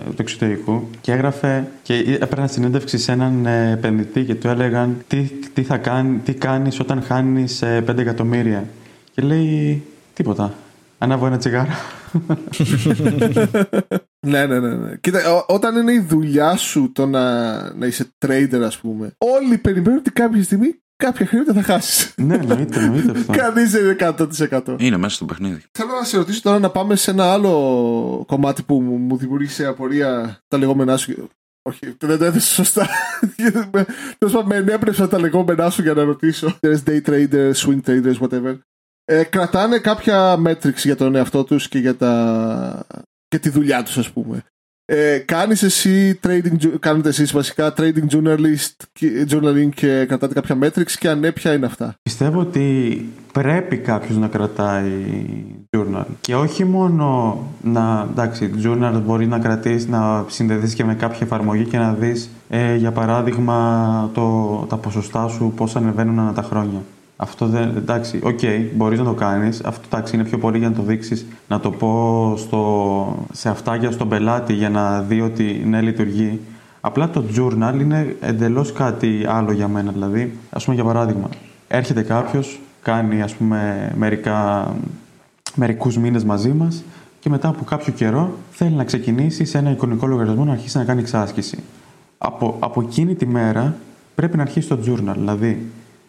του εξωτερικού και έγραφε και έπαιρναν συνέντευξη σε έναν ε, επενδυτή και του έλεγαν τι, τι, θα κάνει, τι κάνεις όταν χάνεις 5 εκατομμύρια. Και λέει τίποτα. Ανάβω ένα τσιγάρο. ναι, ναι, ναι, ναι. Κοίτα, ό, όταν είναι η δουλειά σου το να, να είσαι trader, ας πούμε, όλοι περιμένουν ότι κάποια στιγμή κάποια χρήματα θα χάσεις. ναι, εννοείται, εννοείται αυτό. Κανείς δεν είναι 100%. Είναι μέσα στο παιχνίδι. Θέλω να σε ρωτήσω τώρα να πάμε σε ένα άλλο κομμάτι που μου, μου δημιούργησε απορία τα λεγόμενά σου. Όχι, δεν το έθεσε σωστά. Τέλος πάντων, με ενέπνευσαν τα λεγόμενά σου για να ρωτήσω. Day traders, swing traders, whatever. Ε, κρατάνε κάποια metrics για τον εαυτό τους και για τα... και τη δουλειά τους ας πούμε. Ε, κάνεις εσύ trading, κάνετε εσείς βασικά trading journalist, journaling και κρατάτε κάποια metrics και αν ναι, ποια είναι αυτά; Πιστεύω ότι πρέπει κάποιος να κρατάει journal και όχι μόνο να, εντάξει, journal μπορεί να κρατήσεις, να συνδεθείς και με κάποια εφαρμογή και να δεις ε, για παράδειγμα το, τα ποσοστά σου πώς ανεβαίνουν ανά τα χρόνια. Αυτό δεν. Εντάξει, οκ, okay, μπορείς να το κάνεις. Αυτό εντάξει, είναι πιο πολύ για να το δείξεις, να το πω στο, σε αυτάκια στον πελάτη για να δει ότι ναι, λειτουργεί. Απλά το journal είναι εντελώς κάτι άλλο για μένα. Δηλαδή, ας πούμε για παράδειγμα, έρχεται κάποιος, κάνει ας πούμε μερικά, μερικούς μήνες μαζί μας και μετά από κάποιο καιρό θέλει να ξεκινήσει σε ένα εικονικό λογαριασμό να αρχίσει να κάνει εξάσκηση. Από, από εκείνη τη μέρα πρέπει να αρχίσει το journal. Δηλαδή,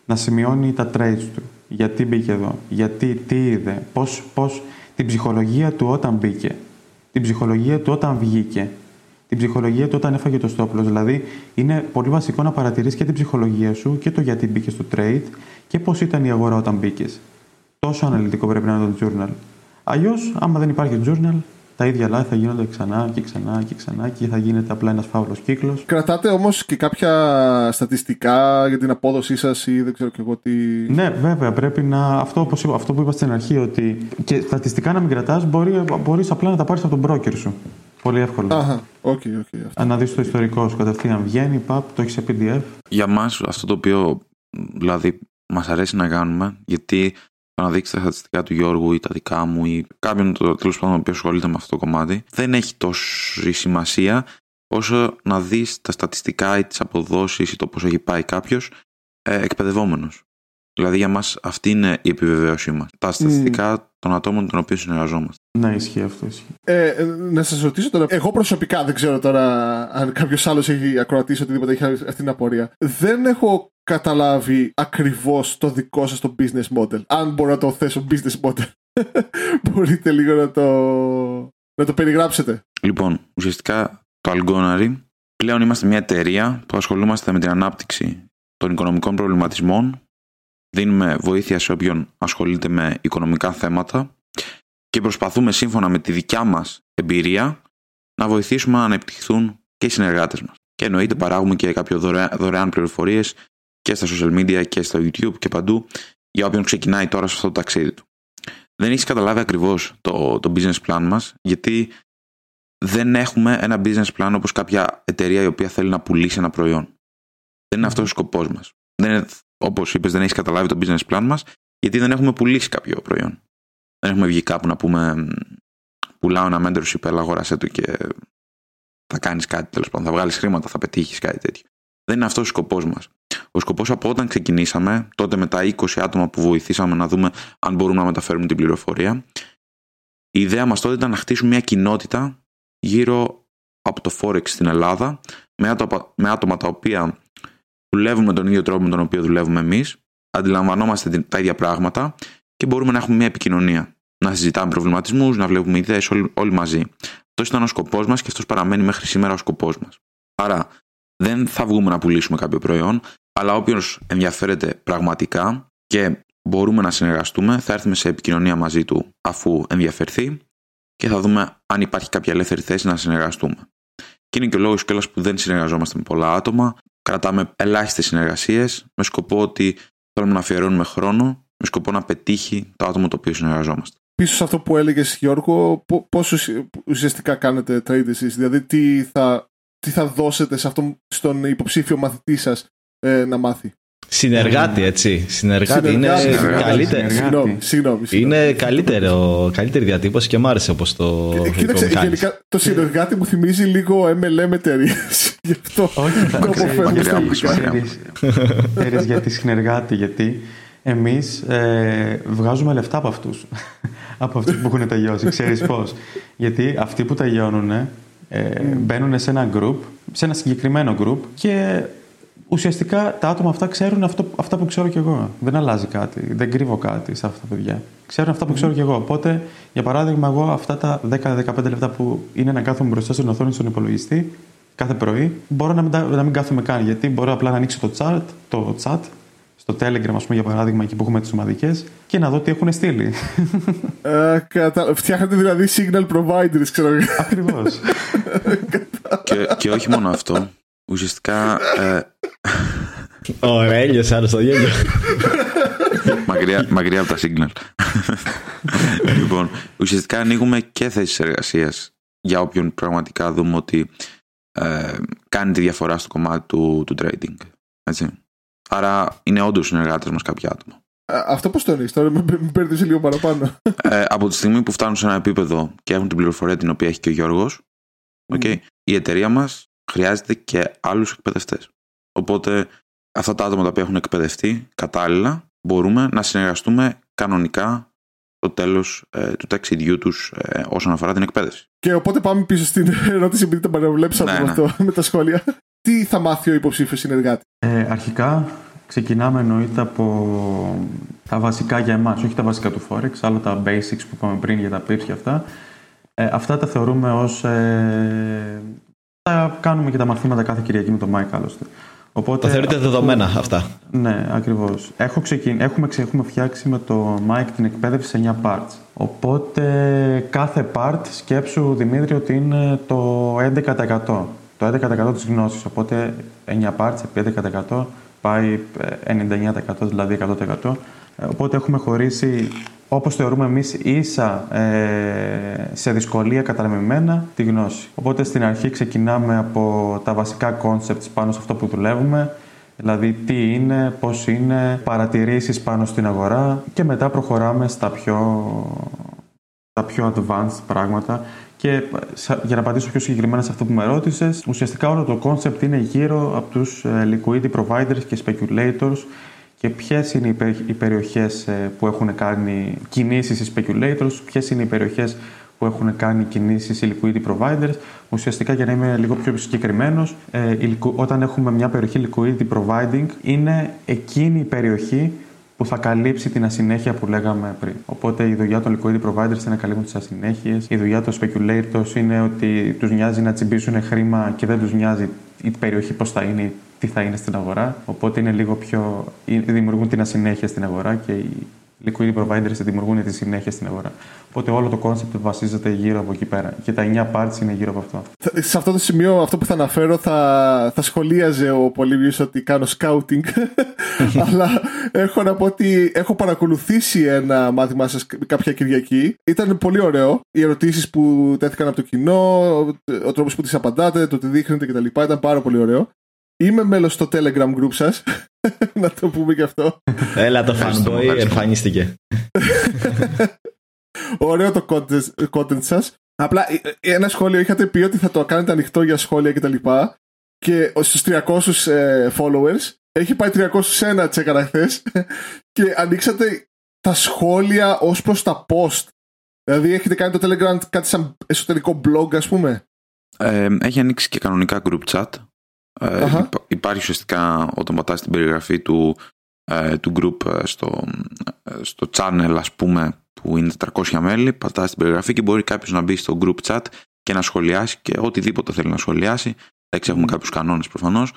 να σημειώνει τα trades του. Γιατί μπήκε εδώ, γιατί, τι είδε, πώς, πώς, την ψυχολογία του όταν μπήκε, την ψυχολογία του όταν βγήκε, την ψυχολογία του όταν έφαγε το stop Δηλαδή, είναι πολύ βασικό να παρατηρείς και την ψυχολογία σου και το γιατί μπήκε στο trade και πώς ήταν η αγορά όταν μπήκες. Τόσο αναλυτικό πρέπει να είναι το journal. Αλλιώς, άμα δεν υπάρχει journal, τα ίδια λάθη θα γίνονται ξανά και ξανά και ξανά και θα γίνεται απλά ένας φαύλος κύκλος. Κρατάτε όμως και κάποια στατιστικά για την απόδοσή σας ή δεν ξέρω και εγώ τι. Ναι, βέβαια. Πρέπει να. Αυτό, όπως είπα, αυτό που είπα στην αρχή, ότι και στατιστικά να μην κρατάς, μπορεί μπορείς απλά να τα πάρεις από τον broker σου. Πολύ εύκολο. Αχα, οκ, okay, okay, Αν να δεις το ιστορικό σου κατευθείαν βγαίνει, παπ, το έχεις σε PDF. Για μας, αυτό το οποίο δηλαδή μας αρέσει να κάνουμε, γιατί να δείξει τα στατιστικά του Γιώργου ή τα δικά μου ή κάποιον τέλος πάντων που ασχολείται με αυτό το κομμάτι, δεν έχει τόση σημασία όσο να δεις τα στατιστικά ή τις αποδόσεις ή το πώς έχει πάει κάποιος ε, εκπαιδευόμενος. Δηλαδή για μας αυτή είναι η επιβεβαίωσή μας. Τα στατιστικά mm. των ατόμων των οποίων συνεργαζόμαστε. Ναι, ισχύει αυτό. Ισχύει. Ε, ε, να σας ρωτήσω τώρα. Εγώ προσωπικά δεν ξέρω τώρα αν κάποιος άλλος έχει ακροατήσει οτιδήποτε έχει αυτή την απορία. Δεν έχω καταλάβει ακριβώς το δικό σας το business model. Αν μπορώ να το θέσω business model. Μπορείτε λίγο να το, να το περιγράψετε. Λοιπόν, ουσιαστικά το Algonary πλέον είμαστε μια εταιρεία που ασχολούμαστε με την ανάπτυξη των οικονομικών προβληματισμών. Δίνουμε βοήθεια σε όποιον ασχολείται με οικονομικά θέματα και προσπαθούμε σύμφωνα με τη δικιά μας εμπειρία να βοηθήσουμε να ανεπτυχθούν και οι συνεργάτες μας. Και εννοείται παράγουμε και κάποιο δωρεάν πληροφορίες και στα social media και στο YouTube και παντού για όποιον ξεκινάει τώρα σε αυτό το ταξίδι του. Δεν έχεις καταλάβει ακριβώς το, το business plan μας, γιατί δεν έχουμε ένα business plan όπως κάποια εταιρεία η οποία θέλει να πουλήσει ένα προϊόν. Δεν είναι αυτός ο σκοπός μας. Όπως είπες, δεν έχεις καταλάβει το business plan μας, γιατί δεν έχουμε πουλήσει κάποιο προϊόν. Δεν έχουμε βγει κάπου να πούμε πουλάω ένα mentorship, έλα αγόρασέ το και θα κάνεις κάτι τέλος πάντων. Θα βγάλεις χρήματα, θα πετύχεις κάτι τέτοιο. Δεν είναι αυτός ο σκοπός μας. Ο σκοπός από όταν ξεκινήσαμε, τότε με τα 20 άτομα που βοηθήσαμε να δούμε αν μπορούμε να μεταφέρουμε την πληροφορία, η ιδέα μας τότε ήταν να χτίσουμε μια κοινότητα γύρω από το Forex στην Ελλάδα, με άτομα, με άτομα τα οποία δουλεύουν με τον ίδιο τρόπο με τον οποίο δουλεύουμε εμείς, αντιλαμβανόμαστε τα ίδια πράγματα και μπορούμε να έχουμε μια επικοινωνία. Να συζητάμε προβληματισμούς, να βλέπουμε ιδέες όλοι, όλοι μαζί. Αυτός ήταν ο σκοπός μας και αυτός παραμένει μέχρι σήμερα ο σκοπός μας. Άρα, δεν θα βγούμε να πουλήσουμε κάποιο προϊόν, αλλά όποιος ενδιαφέρεται πραγματικά και μπορούμε να συνεργαστούμε, θα έρθουμε σε επικοινωνία μαζί του αφού ενδιαφερθεί και θα δούμε αν υπάρχει κάποια ελεύθερη θέση να συνεργαστούμε. Και είναι και ο λόγος κιόλας που δεν συνεργαζόμαστε με πολλά άτομα. Κρατάμε ελάχιστες συνεργασίες με σκοπό ότι θέλουμε να αφιερώνουμε χρόνο, με σκοπό να πετύχει το άτομο το οποίο συνεργαζόμαστε. Πίσω σε αυτό που έλεγες, Γιώργο, πώς ουσιαστικά κάνετε trade εσείς, δηλαδή τι θα τι θα δώσετε σε αυτόν, στον υποψήφιο μαθητή σας ε, να μάθει. Συνεργάτη, έτσι. Συνεργάτη. Είναι Συνεργάτη. καλύτερο. Συγγνώμη, συγγνώμη. Είναι καλύτερο, καλύτερη διατύπωση και μ' άρεσε όπως το. Ε, Κοίταξε, το κάνεις. γενικά το συνεργάτη μου θυμίζει λίγο MLM εταιρείε. Γι' αυτό Όχι, θα κόπο φεύγω Μακριά στα μας, ελληνικά. μακριά. Ξέρεις, ξέρεις γιατί συνεργάτη, γιατί εμείς ε, βγάζουμε λεφτά από αυτούς. από αυτούς που έχουν τελειώσει. Ξέρεις πώς. γιατί αυτοί που τελειώνουν ε, μπαίνουν σε ένα group, σε ένα συγκεκριμένο group και ουσιαστικά τα άτομα αυτά ξέρουν αυτό, αυτά που ξέρω κι εγώ. Δεν αλλάζει κάτι. Δεν κρύβω κάτι σε αυτά τα παιδιά. Ξέρουν αυτά που ξέρω κι εγώ. Οπότε, για παράδειγμα, εγώ αυτά τα 10-15 λεπτά που είναι να κάθομαι μπροστά στην οθόνη στον υπολογιστή κάθε πρωί, μπορώ να μην, τα- να μην κάθομαι καν. Γιατί μπορώ απλά να ανοίξω το chat, το chat στο Telegram, ας πούμε, για παράδειγμα, εκεί που έχουμε τις ομαδικές και να δω τι έχουν στείλει. Ε, κατα- Φτιάχνετε δηλαδή signal providers, ξέρω εγώ. Ακριβώς. και, και όχι μόνο αυτό. Ουσιαστικά ε, Ωραία, έλειωσε άλλο το γέλιο. μακριά, μακριά από τα signal. λοιπόν, ουσιαστικά ανοίγουμε και θέσεις εργασίας για όποιον πραγματικά δούμε ότι ε, κάνει τη διαφορά στο κομμάτι του, του trading. Έτσι. Άρα είναι όντως συνεργάτες μας κάποια άτομα. Α, Αυτό πώς το εννοείς, τώρα με με μπέρδεψε λίγο παραπάνω. ε, από τη στιγμή που φτάνουν σε ένα επίπεδο και έχουν την πληροφορία την οποία έχει και ο Γιώργος okay, η εταιρεία μας χρειάζεται και άλλους εκπαιδευτές. Οπότε αυτά τα άτομα τα οποία έχουν εκπαιδευτεί κατάλληλα μπορούμε να συνεργαστούμε κανονικά στο τέλος ε, του ταξιδιού τους ε, όσον αφορά την εκπαίδευση. Και οπότε πάμε πίσω στην ερώτηση, επειδή τα παραβλέψαμε Ναι, με, ναι. αυτό, με τα σχόλια. Τι θα μάθει ο υποψήφιος συνεργάτη; Ε, αρχικά ξεκινάμε εννοείται από τα βασικά για εμάς, όχι τα βασικά του Forex, αλλά τα basics που είπαμε πριν για τα pips και αυτά. Ε, αυτά τα θεωρούμε ως... Ε, τα κάνουμε και τα μαθήματα κάθε Κυριακή με τον Mike άλλωστε. Οπότε, Τα θεωρείτε δεδομένα αυτά; Ναι, ακριβώς. Έχω ξεκιν... έχουμε, ξε- έχουμε φτιάξει με το Mike την εκπαίδευση σε 9 parts. Οπότε κάθε part σκέψου Δημήτρη ότι είναι το 11%. Το 11% της γνώσης. Οπότε 9 parts επί 11% πάει ε, 99% δηλαδή 100%. Ε, Οπότε έχουμε χωρίσει όπως θεωρούμε εμείς ίσα ε, σε δυσκολία κατανεμημένα τη γνώση. Οπότε στην αρχή ξεκινάμε από τα βασικά concepts πάνω σε αυτό που δουλεύουμε, δηλαδή τι είναι, πώς είναι, παρατηρήσεις πάνω στην αγορά και μετά προχωράμε στα πιο, τα πιο advanced πράγματα και σα- για να απαντήσω πιο συγκεκριμένα σε αυτό που με ρώτησες, ουσιαστικά όλο το concept είναι γύρω από τους ε, liquidity providers και speculators και ποιες είναι οι, πε- οι περιοχές ε, που έχουν κάνει κινήσεις οι speculators, ποιες είναι οι περιοχές που έχουν κάνει κινήσεις οι liquidity providers. Ουσιαστικά για να είμαι λίγο πιο συγκεκριμένος, ε, η liqu- όταν έχουμε μια περιοχή liquidity providing, είναι εκείνη η περιοχή που θα καλύψει την ασυνέχεια που λέγαμε πριν. Οπότε η δουλειά των liquidity providers είναι να καλύπτουν τις ασυνέχειες. Η δουλειά των speculators είναι ότι τους νοιάζει να τσιμπήσουν χρήμα και δεν τους νοιάζει η περιοχή πώς θα είναι, τι θα είναι στην αγορά. Οπότε είναι λίγο πιο. δημιουργούν την ασυνέχεια στην αγορά και οι liquidity providers δημιουργούν τη συνέχεια στην αγορά. Οπότε όλο το concept βασίζεται γύρω από εκεί πέρα. Και τα 9 parts είναι γύρω από αυτό. Θα- Σε αυτό το σημείο, αυτό που θα αναφέρω, θα, θα σχολίαζε ο Πολύβιος ότι κάνω scouting. Αλλά έχω να πω ότι έχω παρακολουθήσει ένα μάθημά σας κάποια Κυριακή. Ήταν πολύ ωραίο. Οι ερωτήσεις που τέθηκαν από το κοινό, ο τρόπος που τις απαντάτε, το τι δείχνετε κτλ. Ήταν πάρα πολύ ωραίο. Είμαι μέλος στο Telegram group σας. να το πούμε και αυτό. Έλα το Ευχαριστώ, fanboy ευχαριστώ. εμφανίστηκε. Ωραίο το content, content σας. Απλά ε, ε, ένα σχόλιο είχατε πει ότι θα το κάνετε ανοιχτό για σχόλια κτλ. Και, και στους 300 ε, followers έχει πάει 301 τσέκαρα χθες και ανοίξατε τα σχόλια ως προς τα post. Δηλαδή έχετε κάνει το Telegram κάτι σαν εσωτερικό blog ας πούμε; Ε, έχει ανοίξει και κανονικά group chat. Ε, Αχα. υπά- υπάρχει ουσιαστικά όταν πατάς την περιγραφή του, ε, του group ε, στο, ε, στο channel ας πούμε που είναι 400 μέλη, πατάς την περιγραφή και μπορεί κάποιος να μπει στο group chat και να σχολιάσει και οτιδήποτε θέλει να σχολιάσει. Εντάξει, έχουμε κάποιους κανόνες προφανώς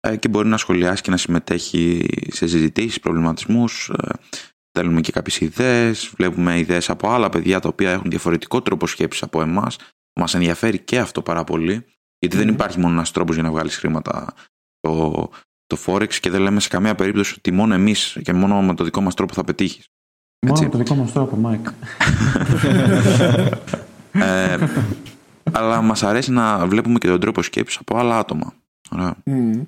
ε, και μπορεί να σχολιάσει και να συμμετέχει σε συζητήσεις, προβληματισμούς. Ε, Θέλουμε και κάποιες ιδέες, βλέπουμε ιδέες από άλλα παιδιά τα οποία έχουν διαφορετικό τρόπο σκέψης από εμάς. Μας ενδιαφέρει και αυτό πάρα πολύ, γιατί δεν υπάρχει μόνο ένας τρόπος για να βγάλεις χρήματα το, το Forex και δεν λέμε σε καμία περίπτωση ότι μόνο εμείς και μόνο με το δικό μας τρόπο θα πετύχεις. Μόνο Έτσι. με το δικό μας τρόπο, Mike. Ε, αλλά μας αρέσει να βλέπουμε και τον τρόπο σκέψης από άλλα άτομα. Ωραία. Μμμ.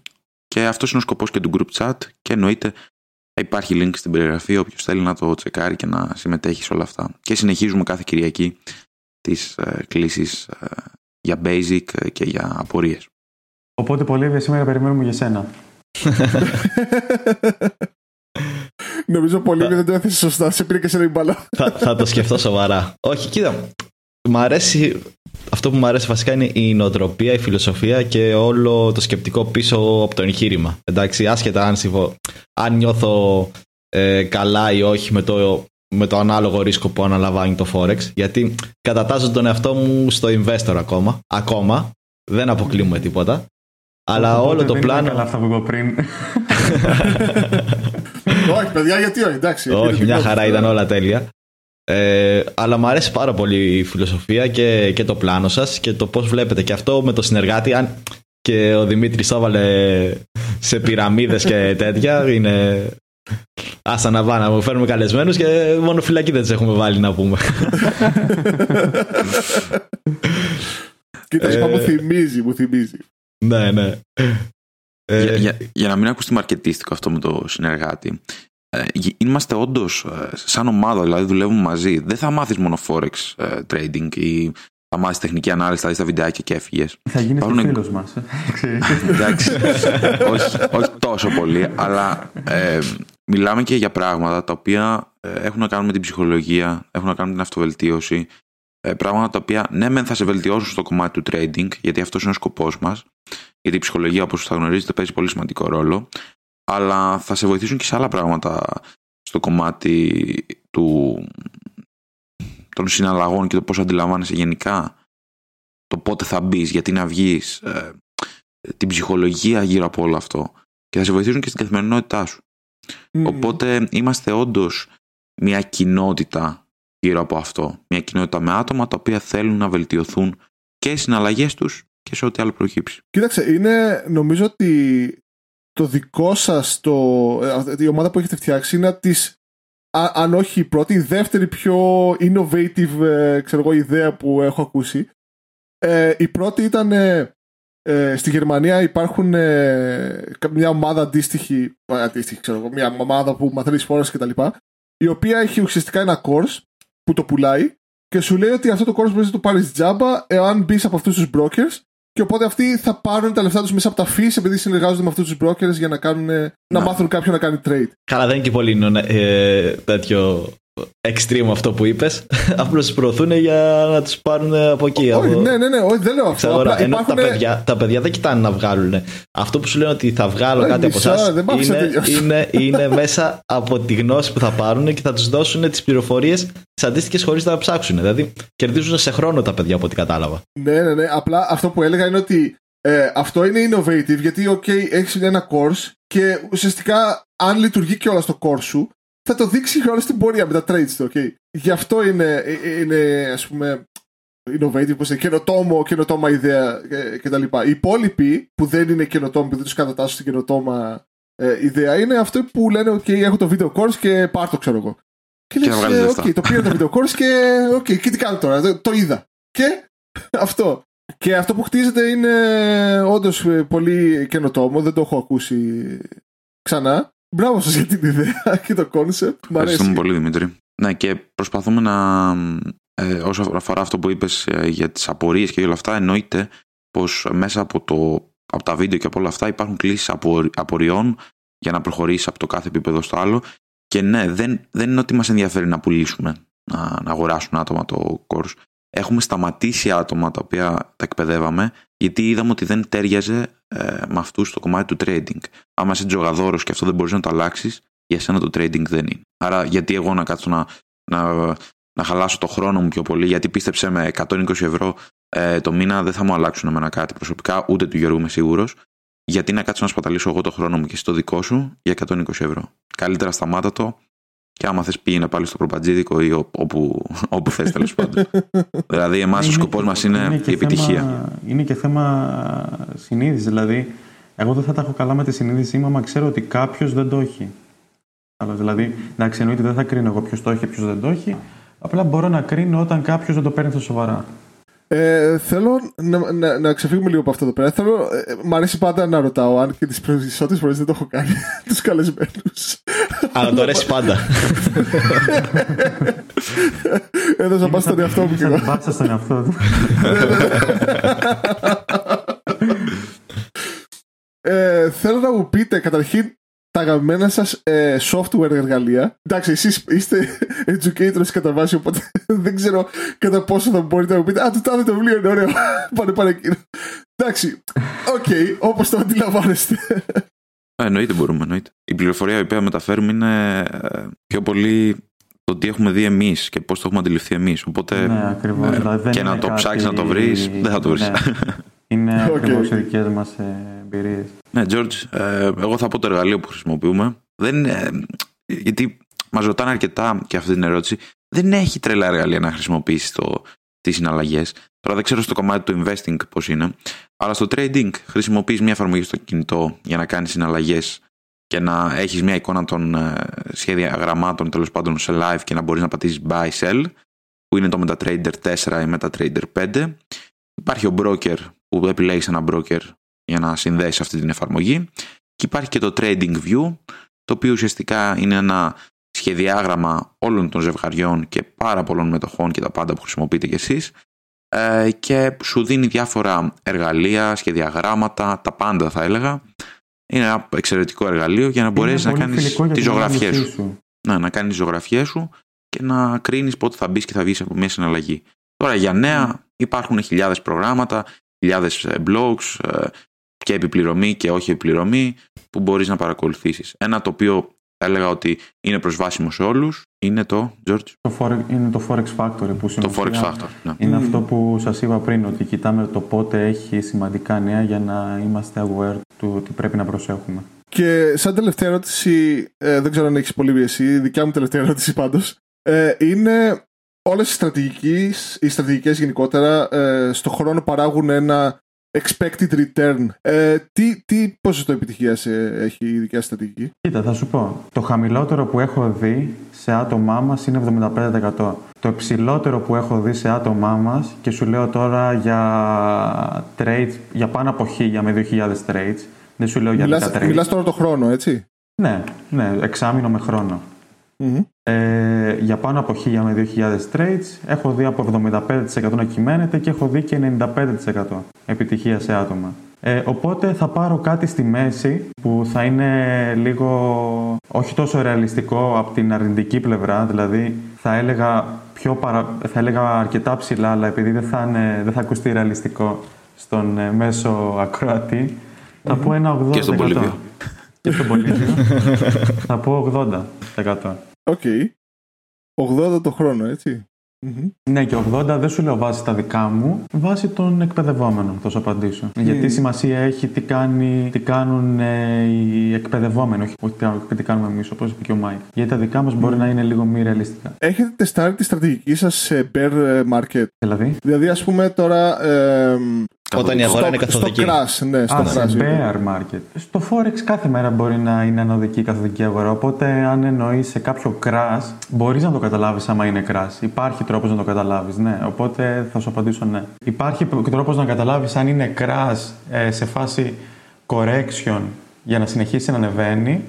Και αυτός είναι ο σκοπός και του group chat. Και εννοείται υπάρχει link στην περιγραφή. Όποιος θέλει να το τσεκάρει και να συμμετέχει σε όλα αυτά. Και συνεχίζουμε κάθε Κυριακή τις ε, κλήσεις ε, για basic και για απορίες. Οπότε, πολύ σήμερα περιμένουμε για σένα. Νομίζω πολύ δεν το έθεσε σωστά. Σε πήρε και σε ένα μπαλά. θα, θα το σκεφτώ σοβαρά. Όχι, κοίτα. Μ' αρέσει. Αυτό που μου αρέσει βασικά είναι η νοοτροπία, η φιλοσοφία και όλο το σκεπτικό πίσω από το εγχείρημα. Εντάξει, άσχετα αν, αν νιώθω ε, καλά ή όχι με το, με το ανάλογο ρίσκο που αναλαμβάνει το Forex. Γιατί κατατάζω τον εαυτό μου στο investor ακόμα. Ακόμα. Δεν αποκλείουμε τίποτα. Αλλά όλο το πλάνο. Καλά αυτά που είπα πριν. όχι, παιδιά, γιατί όχι, εντάξει. Όχι, μια χαρά ήταν όλα τέλεια. Ε, αλλά μου αρέσει πάρα πολύ η φιλοσοφία και, και το πλάνο σας και το πώς βλέπετε. Και αυτό με το συνεργάτη, αν και ο Δημήτρης το έβαλε σε πυραμίδες και τέτοια, είναι. Άστα να πάμε, να μου φέρνουμε καλεσμένους και μόνο φυλακή δεν τις έχουμε βάλει να πούμε. Κοίτας, μου θυμίζει, μου θυμίζει. Ναι, ναι. Ε, για, για, να μην ακουστεί μαρκετίστικο αυτό με το συνεργάτη. Ε, είμαστε όντως ε, σαν ομάδα, δηλαδή δουλεύουμε μαζί. Δεν θα μάθεις μόνο Forex ε, trading ή θα μάθει τεχνική ανάλυση, θα δεις τα βιντεάκια και έφυγες. Θα γίνεις Υπάρχουν... φίλος μας. Εντάξει. όχι, όχι τόσο πολύ, αλλά ε, μιλάμε και για πράγματα τα οποία έχουν να κάνουν με την ψυχολογία, έχουν να κάνουν με την αυτοβελτίωση. Ε, πράγματα τα οποία ναι, μεν θα σε βελτιώσουν στο κομμάτι του trading, γιατί αυτός είναι ο σκοπός μας. Γιατί η ψυχολογία, όπως θα γνωρίζετε, παίζει πολύ σημαντικό ρόλο. Αλλά θα σε βοηθήσουν και σε άλλα πράγματα στο κομμάτι του, των συναλλαγών και το πώς αντιλαμβάνεσαι γενικά το πότε θα μπεις, γιατί να βγεις, ε, την ψυχολογία γύρω από όλο αυτό. Και θα σε βοηθήσουν και στην καθημερινότητά σου. Οπότε είμαστε όντως μια κοινότητα γύρω από αυτό. Μια κοινότητα με άτομα τα οποία θέλουν να βελτιωθούν και οι συναλλαγές τους και σε ό,τι άλλο προκύψει. Κοίταξε, είναι νομίζω ότι το δικό σας, η ομάδα που έχετε φτιάξει είναι τη. Αν όχι η πρώτη, η δεύτερη πιο innovative ε, ξέρω εγώ, ιδέα που έχω ακούσει. Ε, η πρώτη ήταν ε, ε, στη Γερμανία υπάρχουν ε, μια ομάδα αντίστοιχη, αντίστοιχη ξέρω εγώ, μια ομάδα που μαθαίνεις φόρες και τα λοιπά, η οποία έχει ουσιαστικά ένα course που το πουλάει και σου λέει ότι αυτό το course μπορείς να το πάρεις τζάμπα εάν μπεις από αυτούς τους brokers και οπότε αυτοί θα πάρουν τα λεφτά τους μέσα από τα fees επειδή συνεργάζονται με αυτούς τους brokers για να, κάνουν, να, να μάθουν κάποιον να κάνει trade. Καλά, δεν είναι και πολύ ε, τέτοιο extreme αυτό που είπες. Απλώς του προωθούν για να τους πάρουν από εκεί. Όχι, ναι, ναι, ναι, όχι, δεν λέω αυτό. Απλά Ενώ υπάρχουν... τα, παιδιά, τα παιδιά δεν κοιτάνε να βγάλουν. Αυτό που σου λένε ότι θα βγάλω κάτι από εσάς είναι, είναι, είναι μέσα από τη γνώση που θα πάρουν και θα τους δώσουν τις πληροφορίες τις αντίστοιχες χωρίς να ψάξουν. Δηλαδή κερδίζουν σε χρόνο τα παιδιά από ό,τι κατάλαβα. Ναι, ναι, ναι. Απλά αυτό που έλεγα είναι ότι ε, αυτό είναι innovative γιατί, OK, έχεις ένα course και ουσιαστικά αν λειτουργεί και όλα στο course σου, θα το δείξει όλη στην πορεία με τα trades του, okay. Γι' αυτό είναι, είναι ας πούμε innovative, όπως είναι καινοτόμο, καινοτόμα ιδέα κτλ. Οι υπόλοιποι που δεν είναι καινοτόμοι, που δεν τους κατατάσσουν στην καινοτόμα ε, ιδέα, είναι αυτό που λένε OK, έχω το video course και πάρ το ξέρω εγώ. Και, και λες, ε, okay, το πήρα το video course και OK, και τι κάνω τώρα, το, το είδα. Και αυτό. Και αυτό που χτίζεται είναι όντως πολύ καινοτόμο, δεν το έχω ακούσει ξανά. Μπράβο σας για την ιδέα και το concept. Ευχαριστούμε πολύ, Δημήτρη. Ναι, και προσπαθούμε να. Ε, όσο αφορά αυτό που είπες ε, για τις απορίες και όλα αυτά, εννοείται πως μέσα από, το, από τα βίντεο και από όλα αυτά υπάρχουν κλήσεις απορριών για να προχωρήσεις από το κάθε επίπεδο στο άλλο. Και ναι, δεν, δεν είναι ότι μας ενδιαφέρει να πουλήσουμε, να, να αγοράσουν άτομα το course. Έχουμε σταματήσει άτομα τα οποία τα εκπαιδεύαμε γιατί είδαμε ότι δεν τέριαζε ε, με αυτούς στο κομμάτι του trading. Άμα είσαι τζογαδόρος και αυτό δεν μπορείς να το αλλάξεις, για σένα το trading δεν είναι. Άρα, γιατί εγώ να κάτσω να, να, να χαλάσω το χρόνο μου πιο πολύ, γιατί πίστεψε με 120 ευρώ ε, το μήνα δεν θα μου αλλάξουν εμένα κάτι προσωπικά, ούτε του Γιώργου είμαι σίγουρος. Γιατί να κάτσω να σπαταλήσω εγώ το χρόνο μου και στο δικό σου για 120 ευρώ. Καλύτερα σταμάτα το και άμα θες πήγαινε πάλι στο προπατζίδικο ή όπου, όπου θες τέλος πάντων. δηλαδή, εμάς ο σκοπός μας είναι, είναι η επιτυχία. Θέμα, είναι και θέμα συνείδησης. Δηλαδή, εγώ δεν θα τα έχω καλά με τη συνείδησή μου, άμα ξέρω ότι κάποιος δεν το έχει. Αλλά δηλαδή, εντάξει, εννοείται δεν θα κρίνω εγώ ποιος το έχει και ποιος δεν το έχει. Απλά μπορώ να κρίνω όταν κάποιος δεν το παίρνει τόσο σοβαρά. Ε, θέλω να, να, να ξεφύγουμε λίγο από αυτό εδώ πέρα. Θέλω, ε, μ' αρέσει πάντα να ρωτάω αν και τις περισσότερες φορές δεν το έχω κάνει τους καλεσμένους. Αλλά το αρέσει πάντα. Έδωσα πάσα στον εαυτό μου και εγώ. Πάσα στον εαυτό του. Ε, θέλω να μου πείτε καταρχήν τα αγαπημένα σας ε, software εργαλεία. Εντάξει, εσείς είστε educators κατά βάση, οπότε δεν ξέρω κατά πόσο θα μπορείτε να μου πείτε. Α, το τάδε το βιβλίο είναι ωραίο. Πάνε πάνε εκείνο. Εντάξει, οκ, okay, όπως το αντιλαμβάνεστε. Ε, εννοείται μπορούμε, εννοείται. Η πληροφορία η οποία μεταφέρουμε είναι ε, πιο πολύ το τι έχουμε δει εμείς και πώς το έχουμε αντιληφθεί εμείς. Οπότε Ναι, ακριβώς. ε, Δηλαδή δεν και να είναι το κάτι- ψάξεις να το βρεις, δεν θα το βρεις. Ναι. Είναι Οκ. ακριβώς οι δικές μας εμπειρίες. Ναι, George, ε, εγώ θα πω το εργαλείο που χρησιμοποιούμε. Δεν είναι, ε, γιατί μας ρωτάνε αρκετά και αυτή την ερώτηση. Δεν έχει τρελά εργαλεία να χρησιμοποιήσει το, τις συναλλαγές. Τώρα δεν ξέρω στο κομμάτι του investing πώς είναι. Αλλά στο trading χρησιμοποιείς μια εφαρμογή στο κινητό για να κάνεις συναλλαγές και να έχεις μια εικόνα των ε, σχεδιαγραμμάτων τέλος πάντων σε live και να μπορείς να πατήσεις buy sell, που είναι το MetaTrader 4 ή MetaTrader 5. Υπάρχει ο broker που επιλέγεις ένα broker για να συνδέσει αυτή την εφαρμογή. Και υπάρχει και το Trading View, το οποίο ουσιαστικά είναι ένα σχεδιάγραμμα όλων των ζευγαριών και πάρα πολλών μετοχών και τα πάντα που χρησιμοποιείτε κι εσείς ε, και σου δίνει διάφορα εργαλεία, σχεδιαγράμματα, τα πάντα θα έλεγα. Είναι ένα εξαιρετικό εργαλείο για να μπορέσεις να κάνεις τις ζωγραφιές σου. σου. Ναι, να κάνεις ζωγραφιές σου και να κρίνεις πότε θα μπεις και θα βγεις από μια συναλλαγή. Τώρα για νέα υπάρχουν χιλιάδες προγράμματα, χιλιάδες ε, blogs ε, και επιπληρωμή και όχι επιπληρωμή που μπορείς να παρακολουθήσεις. Ένα το οποίο θα έλεγα ότι είναι προσβάσιμο σε όλους είναι το, George, Το Forex, είναι το Forex Factory που στην το Forex ουσία Factor. Ναι. Είναι αυτό που σας είπα πριν, ότι κοιτάμε το πότε έχει σημαντικά νέα για να είμαστε aware του ότι πρέπει να προσέχουμε. Και σαν τελευταία ερώτηση, ε, δεν ξέρω αν έχεις πολύ εσύ, η δικιά μου τελευταία ερώτηση πάντως, ε, είναι όλες οι στρατηγικές, οι στρατηγικές γενικότερα ε, στο χρόνο παράγουν ένα expected return. Ε, τι, τι ποσοστό επιτυχίας ε, έχει η δικιά σου στρατηγική; Κοίτα, θα σου πω. Το χαμηλότερο που έχω δει σε άτομά μας είναι 75%. Το υψηλότερο που έχω δει σε άτομά μας και σου λέω τώρα για trades, για πάνω από 1000 με 2000 trades. Δεν σου λέω για 10 Μιλάς, trades. μιλάς τώρα το χρόνο, έτσι; Ναι, ναι, εξάμηνο με χρόνο. Μμμ. Ε, για πάνω από 1000 με 2000 trades έχω δει από 75% να κυμαίνεται και έχω δει και 95% επιτυχία σε άτομα. Ε, οπότε θα πάρω κάτι στη μέση που θα είναι λίγο όχι τόσο ρεαλιστικό από την αρνητική πλευρά, δηλαδή θα έλεγα, πιο παρα... θα έλεγα αρκετά ψηλά, αλλά επειδή δεν θα, είναι... δεν θα ακουστεί ρεαλιστικό στον ε, μέσο ακροατή, θα πω ένα 80%. Και στον Πολύβιο. Και στον Πολύβιο. θα πω 80%. Οκ. 80 το χρόνο, έτσι. Μμμ. Ναι, και 80 δεν σου λέω βάσει τα δικά μου, βάσει των εκπαιδευόμενων, θα σου απαντήσω. Γιατί σημασία έχει τι, κάνει, τι κάνουν ε, οι εκπαιδευόμενοι, όχι όχι τι, τι κάνουμε εμείς, όπως είπε και ο Μάικ. Γιατί τα δικά μας μπορεί να είναι λίγο μη ρεαλιστικά. Έχετε τεστάρει τη στρατηγική σας σε bear market; Δηλαδή, Δηλαδή, ας πούμε τώρα... Ε, Όταν η αγορά είναι στο, στο καθοδική. crash, ναι, στο Α, σε crash. bear market. Στο Forex κάθε μέρα μπορεί να είναι ανωδική καθοδική αγορά. Οπότε, αν εννοείς σε κάποιο crash, μπορείς να το καταλάβεις άμα είναι crash. Υπάρχει τρόπος να το καταλάβεις, ναι. Οπότε θα σου απαντήσω ναι. Υπάρχει τρόπος να καταλάβεις αν είναι crash ε, σε φάση correction για να συνεχίσει να ανεβαίνει.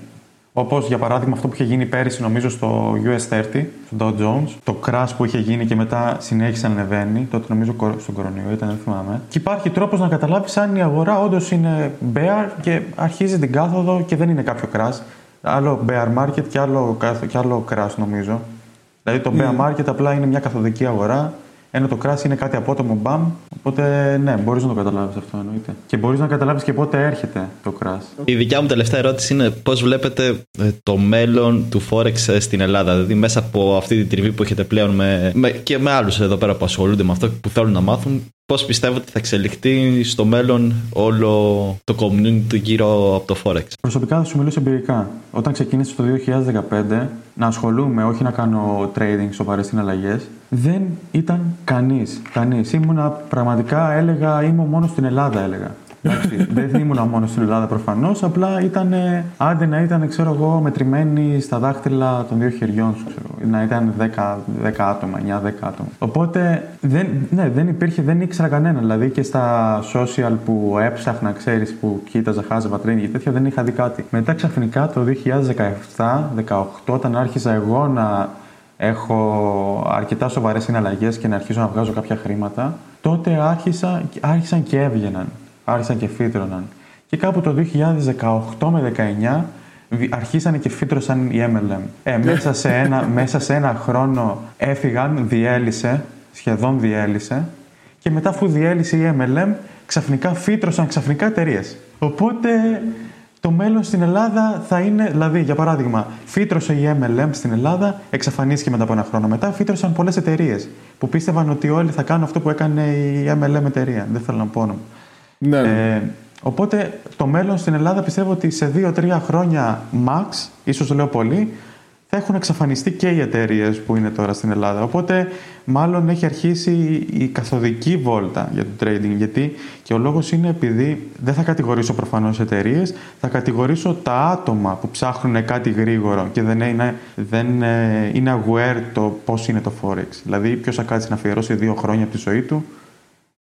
Όπως για παράδειγμα αυτό που είχε γίνει πέρυσι, νομίζω στο US30, στο Dow Jones, το crash που είχε γίνει και μετά συνέχισε να ανεβαίνει. Τότε νομίζω κο- στον κορονοϊό ήταν, δεν θυμάμαι. Και υπάρχει τρόπος να καταλάβεις αν η αγορά όντως είναι bear και αρχίζει την κάθοδο και δεν είναι κάποιο crash. Άλλο bear market και άλλο, κάθο- και άλλο crash νομίζω. Δηλαδή το bear market απλά είναι μια καθοδική αγορά, ενώ το crash είναι κάτι απότομο μπαμ. Οπότε ναι, μπορείς να το καταλάβεις αυτό εννοείται. Και μπορείς να καταλάβεις και πότε έρχεται το crash. Η δικιά μου τελευταία ερώτηση είναι πώς βλέπετε ε, το μέλλον του Forex ε, στην Ελλάδα. Δηλαδή μέσα από αυτή την τριβή που έχετε πλέον με, με- και με άλλους εδώ πέρα που ασχολούνται με αυτό που θέλουν να μάθουν. Πώς πιστεύετε ότι θα εξελιχθεί στο μέλλον όλο το community γύρω από το Forex; Προσωπικά θα σου μιλήσω εμπειρικά. Όταν ξεκίνησα το 2015 να ασχολούμαι, όχι να κάνω trading σοβαρές συναλλαγές, δεν ήταν κανείς. Κανείς. Ήμουνα πραγματικά, έλεγα, είμαι ο μόνο στην Ελλάδα, έλεγα. Εντάξει, δεν ήμουν μόνο στην Ελλάδα προφανώς, απλά ήταν άντε να ήταν, ξέρω εγώ, μετρημένοι στα δάχτυλα των δύο χεριών σου, ξέρω, να ήταν 10, 10 άτομα, 9-10 άτομα. Οπότε δεν, ναι, δεν υπήρχε, δεν ήξερα κανένα. Δηλαδή και στα social που έψαχνα, ξέρεις, που κοίταζα, χάζευα τρένια και τέτοια, δεν είχα δει κάτι. Μετά ξαφνικά το 2017-18, όταν άρχισα εγώ να έχω αρκετά σοβαρές συναλλαγές και να αρχίσω να βγάζω κάποια χρήματα, τότε άρχισα, άρχισαν και έβγαιναν. Άρχισαν και φύτρωναν. Και κάπου το 2018 με 19 αρχίσανε και φύτρωσαν οι MLM. Ε, μέσα, σε ένα, μέσα σε ένα χρόνο έφυγαν, διέλυσε, σχεδόν διέλυσε. Και μετά αφού διέλυσε η MLM, ξαφνικά φύτρωσαν ξαφνικά εταιρείες. Οπότε το μέλλον στην Ελλάδα θα είναι, δηλαδή, για παράδειγμα, φύτρωσε η MLM στην Ελλάδα, εξαφανίστηκε μετά από ένα χρόνο. Μετά φύτρωσαν πολλές εταιρείες που πίστευαν ότι όλοι θα κάνουν αυτό που έκανε η MLM εταιρεία. Δεν θέλω να πω όνομα. Ναι. Ε, οπότε το μέλλον στην Ελλάδα πιστεύω ότι σε δύο-τρία χρόνια max, ίσως λέω πολύ, θα έχουν εξαφανιστεί και οι εταιρείες που είναι τώρα στην Ελλάδα. Οπότε, μάλλον έχει αρχίσει η καθοδική βόλτα για το trading. Γιατί και ο λόγος είναι επειδή δεν θα κατηγορήσω προφανώς εταιρείες, θα κατηγορήσω τα άτομα που ψάχνουν κάτι γρήγορο και δεν είναι, δεν ε, είναι aware το πώς είναι το Forex. Δηλαδή, ποιος θα κάτσει να αφιερώσει δύο χρόνια από τη ζωή του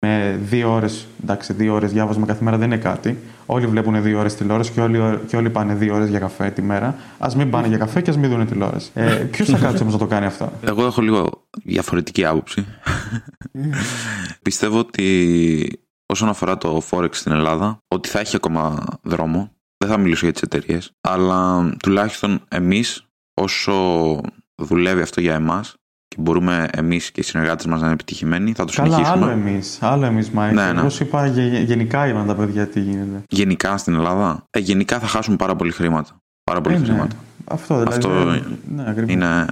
με δύο ώρες, εντάξει, δύο ώρες διάβασμα κάθε μέρα δεν είναι κάτι. Όλοι βλέπουν δύο ώρες τηλεόραση και όλοι, και όλοι πάνε δύο ώρες για καφέ τη μέρα. Α μην πάνε για καφέ και ας μην δουν τηλεόραση. Ε, Ποιος θα κάτσει όμως να το κάνει αυτό; Εγώ έχω λίγο διαφορετική άποψη. Πιστεύω ότι όσον αφορά το Forex στην Ελλάδα, ότι θα έχει ακόμα δρόμο. Δεν θα μιλήσω για τις εταιρείες, αλλά τουλάχιστον εμείς, όσο δουλεύει αυτό για εμάς, και μπορούμε εμείς και οι συνεργάτες μας να είναι επιτυχημένοι, θα το Καλά, συνεχίσουμε. άλλο εμείς. Άλλο εμείς, Μάικ. Ναι, ναι. Εγώ σου είπα γε- γενικά είπαν τα παιδιά τι γίνεται. Γενικά στην Ελλάδα, ε, γενικά θα χάσουν πάρα πολύ χρήματα. Πάρα πολύ Ε, ναι. χρήματα. Αυτό δηλαδή. Αυτό ναι, ακριβώς. Είναι,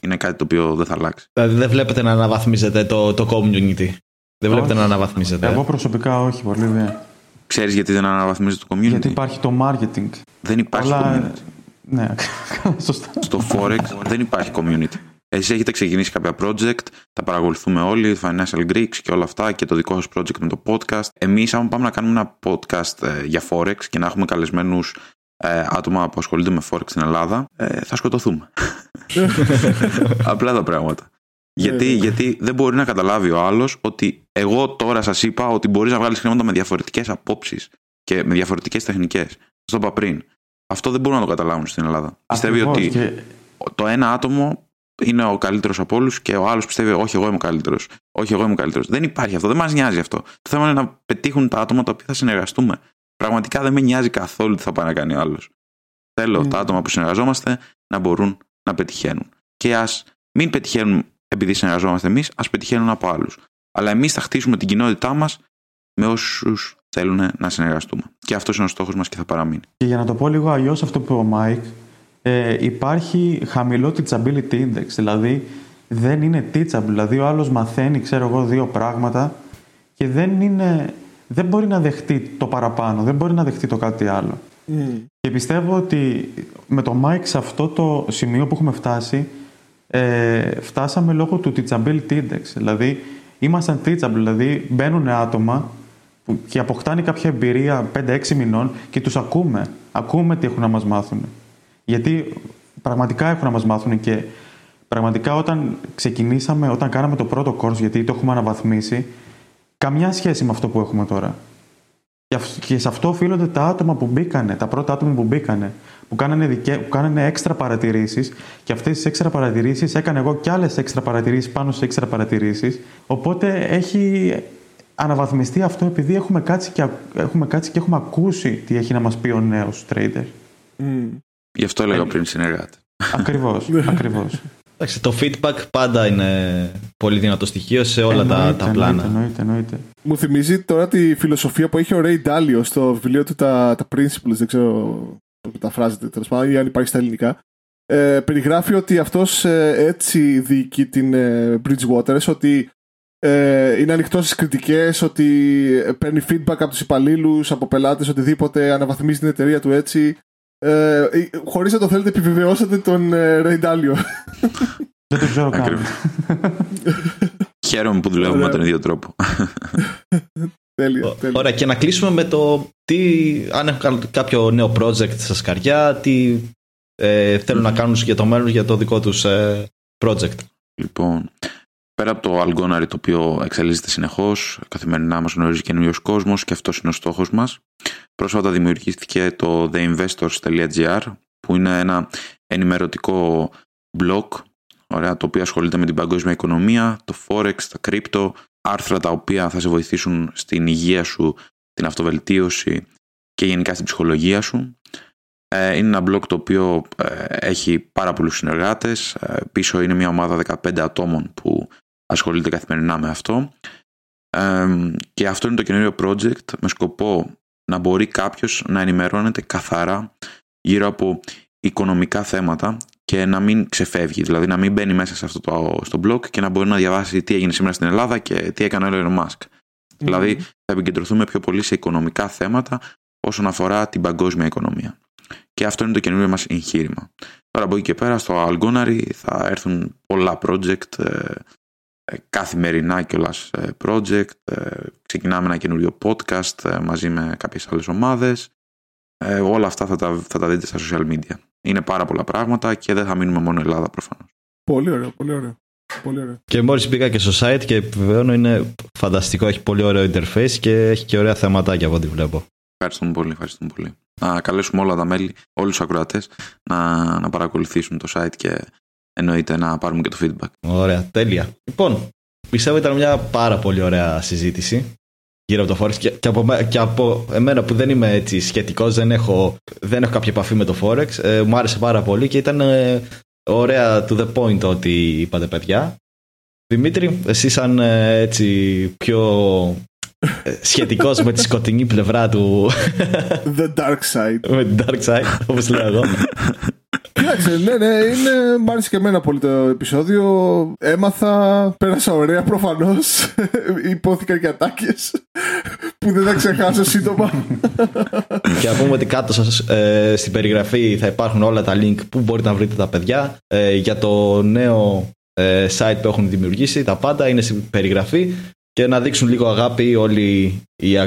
είναι κάτι το οποίο δεν θα αλλάξει. Δηλαδή δεν βλέπετε να αναβαθμίζετε το, το community; Δεν βλέπετε Όχι. να αναβαθμίζετε. Εγώ προσωπικά όχι, πολύ δε. Ξέρεις γιατί δεν αναβαθμίζεται το community; Γιατί υπάρχει το marketing. Δεν υπάρχει Όλα- community. Ναι, σωστά. Στο Forex δεν υπάρχει community. Εσείς έχετε ξεκινήσει κάποια project, τα παρακολουθούμε όλοι, Financial Greeks και όλα αυτά και το δικό σας project με το podcast. Εμείς άμα πάμε να κάνουμε ένα podcast ε, για Forex και να έχουμε καλεσμένους ε, άτομα που ασχολούνται με Forex στην Ελλάδα, ε, θα σκοτωθούμε. Απλά τα πράγματα. Γιατί, γιατί δεν μπορεί να καταλάβει ο άλλος ότι εγώ τώρα σας είπα ότι μπορείς να βγάλεις χρήματα με διαφορετικές απόψεις και με διαφορετικές τεχνικές. Το είπα πριν. Αυτό δεν μπορούν να το καταλάβουν στην Ελλάδα. Πιστεύει Ακριβώς. ότι Και το ένα άτομο είναι ο καλύτερος από όλους και ο άλλος πιστεύει, Όχι, εγώ είμαι ο καλύτερος. Όχι, εγώ είμαι ο καλύτερος. Δεν υπάρχει αυτό. Δεν μας νοιάζει αυτό. Το θέμα είναι να πετύχουν τα άτομα τα οποία θα συνεργαστούμε. Πραγματικά δεν με νοιάζει καθόλου τι θα πάει να κάνει ο άλλος. Θέλω Mm. τα άτομα που συνεργαζόμαστε να μπορούν να πετυχαίνουν. Και ας μην πετυχαίνουν επειδή συνεργαζόμαστε εμείς, ας πετυχαίνουν από άλλους. Αλλά εμείς θα χτίσουμε την κοινότητά μας με όσους θέλουν να συνεργαστούμε. Και αυτός είναι ο στόχος μας και θα παραμείνει. Και για να το πω λίγο αλλιώς αυτό που είπε ο Μάικ, ε, υπάρχει χαμηλό teachability index. Δηλαδή δεν είναι teachable. Δηλαδή ο άλλος μαθαίνει, ξέρω εγώ, δύο πράγματα και δεν, είναι, δεν μπορεί να δεχτεί το παραπάνω, δεν μπορεί να δεχτεί το κάτι άλλο. Και πιστεύω ότι με το Mike σε αυτό το σημείο που έχουμε φτάσει, ε, φτάσαμε λόγω του teachability index. Δηλαδή, ήμασταν teachable, δηλαδή μπαίνουν άτομα που, και αποκτάνε κάποια εμπειρία 5-6 μηνών και τους ακούμε. Ακούμε τι έχουν να μας μάθουν. Γιατί πραγματικά έχουν να μας μάθουν και πραγματικά όταν ξεκινήσαμε, όταν κάναμε το πρώτο course, γιατί το έχουμε αναβαθμίσει, καμιά σχέση με αυτό που έχουμε τώρα. Και αυ- Και σε αυτό οφείλονται τα άτομα που μπήκανε, τα πρώτα άτομα που μπήκανε, που κάνανε, δικαι... που κάνανε έξτρα παρατηρήσεις και αυτές τις έξτρα παρατηρήσεις έκανα εγώ κι άλλες έξτρα παρατηρήσεις πάνω σε έξτρα παρατηρήσεις. Οπότε έχει αναβαθμιστεί αυτό επειδή έχουμε κάτσει και, ακ- έχουμε κάτσει και έχουμε ακούσει τι έχει να μας πει ο νέος trader. Γι' αυτό έλεγα πριν συνεργάτε. ακριβώς, ακριβώς. Εντάξει, το feedback πάντα είναι πολύ δυνατό στοιχείο σε όλα τα, Εννοείται, τα πλάνα. Εννοείται, εννοείται, εννοείται. Μου θυμίζει τώρα τη φιλοσοφία που έχει ο Ray Dalio στο βιβλίο του τα, τα Principles, δεν ξέρω πώς μεταφράζεται τέλος πάντων ή αν υπάρχει στα ελληνικά. Ε, περιγράφει ότι αυτός ε, έτσι διοικεί την ε, Bridgewater, ότι ε, είναι ανοιχτός στις κριτικές, ότι ε, παίρνει feedback από τους υπαλλήλους, από πελάτες, οτιδήποτε, αναβαθμίζει την εταιρεία του έτσι. Ε, Χωρίς να το θέλετε, επιβεβαιώσατε τον ε, Ray Dalio. Δεν το ξέρω καν. Ακριβώς. Χαίρομαι που δουλεύουμε με Ωραία. τον ίδιο τρόπο. τέλεια, τέλεια. Ωραία, και να κλείσουμε με το τι, αν έχουν κάποιο νέο project στα σκαριά, τι ε, θέλουν να κάνουν για το μέλλον για το δικό τους ε, project. Λοιπόν, πέρα από το Algonary το οποίο εξελίσσεται συνεχώς, καθημερινά μας γνωρίζει καινούριο κόσμος και αυτός είναι ο στόχος μας. Πρόσφατα δημιουργήθηκε το theinvestors.gr που είναι ένα ενημερωτικό blog ωραία, το οποίο ασχολείται με την παγκόσμια οικονομία, το forex, τα crypto, άρθρα τα οποία θα σε βοηθήσουν στην υγεία σου, την αυτοβελτίωση και γενικά στην ψυχολογία σου. Ε, είναι ένα blog το οποίο ε, έχει πάρα πολλούς συνεργάτες. Ε, πίσω είναι μια ομάδα 15 ατόμων που ασχολείται καθημερινά με αυτό. Και αυτό είναι το καινούριο project με σκοπό να μπορεί κάποιος να ενημερώνεται καθαρά γύρω από οικονομικά θέματα και να μην ξεφεύγει, δηλαδή να μην μπαίνει μέσα σε αυτό το στο blog και να μπορεί να διαβάσει τι έγινε σήμερα στην Ελλάδα και τι έκανε ο Elon Musk. Δηλαδή θα επικεντρωθούμε πιο πολύ σε οικονομικά θέματα όσον αφορά την παγκόσμια οικονομία. Και αυτό είναι το καινούριο μας εγχείρημα. Τώρα από εκεί και πέρα στο Algonary θα έρθουν πολλά project, ε, ε, καθημερινά κιόλας ε, project, ξεκινάμε ένα καινούριο podcast μαζί με κάποιες άλλες ομάδες. Όλα αυτά θα τα, θα τα δείτε στα social media. Είναι πάρα πολλά πράγματα και δεν θα μείνουμε μόνο Ελλάδα προφανώς. Πολύ ωραίο, πολύ ωραίο. Πολύ ωραίο. Και μόλις πήγα και στο site και επιβεβαιώνω είναι φανταστικό. Έχει πολύ ωραίο interface και έχει και ωραία θεματάκια από ό,τι βλέπω. Ευχαριστούμε πολύ, ευχαριστούμε πολύ. Να καλέσουμε όλα τα μέλη, όλους τους ακροατές να, να παρακολουθήσουν το site και εννοείται να πάρουμε και το feedback. Ωραία, τέλεια. Λοιπόν, πιστεύω ήταν μια πάρα πολύ ωραία συζήτηση γύρω από το Forex και, και, από, και από εμένα που δεν είμαι έτσι σχετικός, δεν έχω, δεν έχω κάποια επαφή με το Forex, ε, μου άρεσε πάρα πολύ και ήταν ε, ωραία to the point ότι είπατε παιδιά. Δημήτρη, εσύ σαν ε, έτσι πιο σχετικός με τη σκοτεινή πλευρά του. The dark side. με την dark side, όπως λέω εγώ. Κοίταξε, ναι, ναι, είναι, μ' άρεσε και εμένα πολύ το επεισόδιο. Έμαθα, πέρασα ωραία προφανώς. Υπόθηκαν και ατάκες που δεν θα ξεχάσω σύντομα. και να πούμε ότι κάτω σας, ε, στην περιγραφή θα υπάρχουν όλα τα link που μπορείτε να βρείτε τα παιδιά ε, για το νέο ε, site που έχουν δημιουργήσει. Τα πάντα είναι στην περιγραφή και να δείξουν λίγο αγάπη όλοι οι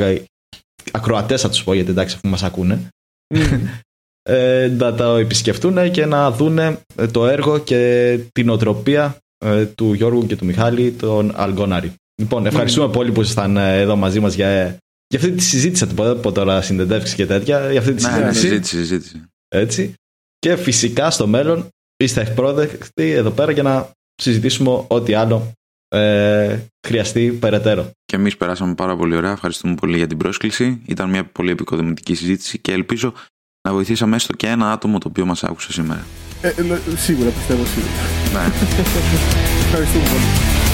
ακροατές θα τους πω γιατί εντάξει αφού μας ακούνε ε, να τα επισκεφτούν και να δούνε το έργο και την οτροπία ε, του Γιώργου και του Μιχάλη τον Αλγκόναρη. Λοιπόν, ευχαριστούμε πολύ που ήσασταν ε, εδώ μαζί μας για, για αυτή τη συζήτηση, θα πω τώρα συνδεντεύξει και τέτοια, για αυτή τη ναι, συζήτηση. συζήτηση. Έτσι. Και φυσικά στο μέλλον είστε ευπρόδεκτοι εδώ πέρα για να συζητήσουμε ό,τι άλλο ε, χρειαστεί περαιτέρω. Και εμείς περάσαμε πάρα πολύ ωραία. Ευχαριστούμε πολύ για την πρόσκληση. Ήταν μια πολύ επικοδομητική συζήτηση και ελπίζω να βοηθήσαμε έστω και ένα άτομο το οποίο μας άκουσε σήμερα. Ε, σίγουρα πιστεύω σίγουρα. Ναι. Ευχαριστούμε πολύ.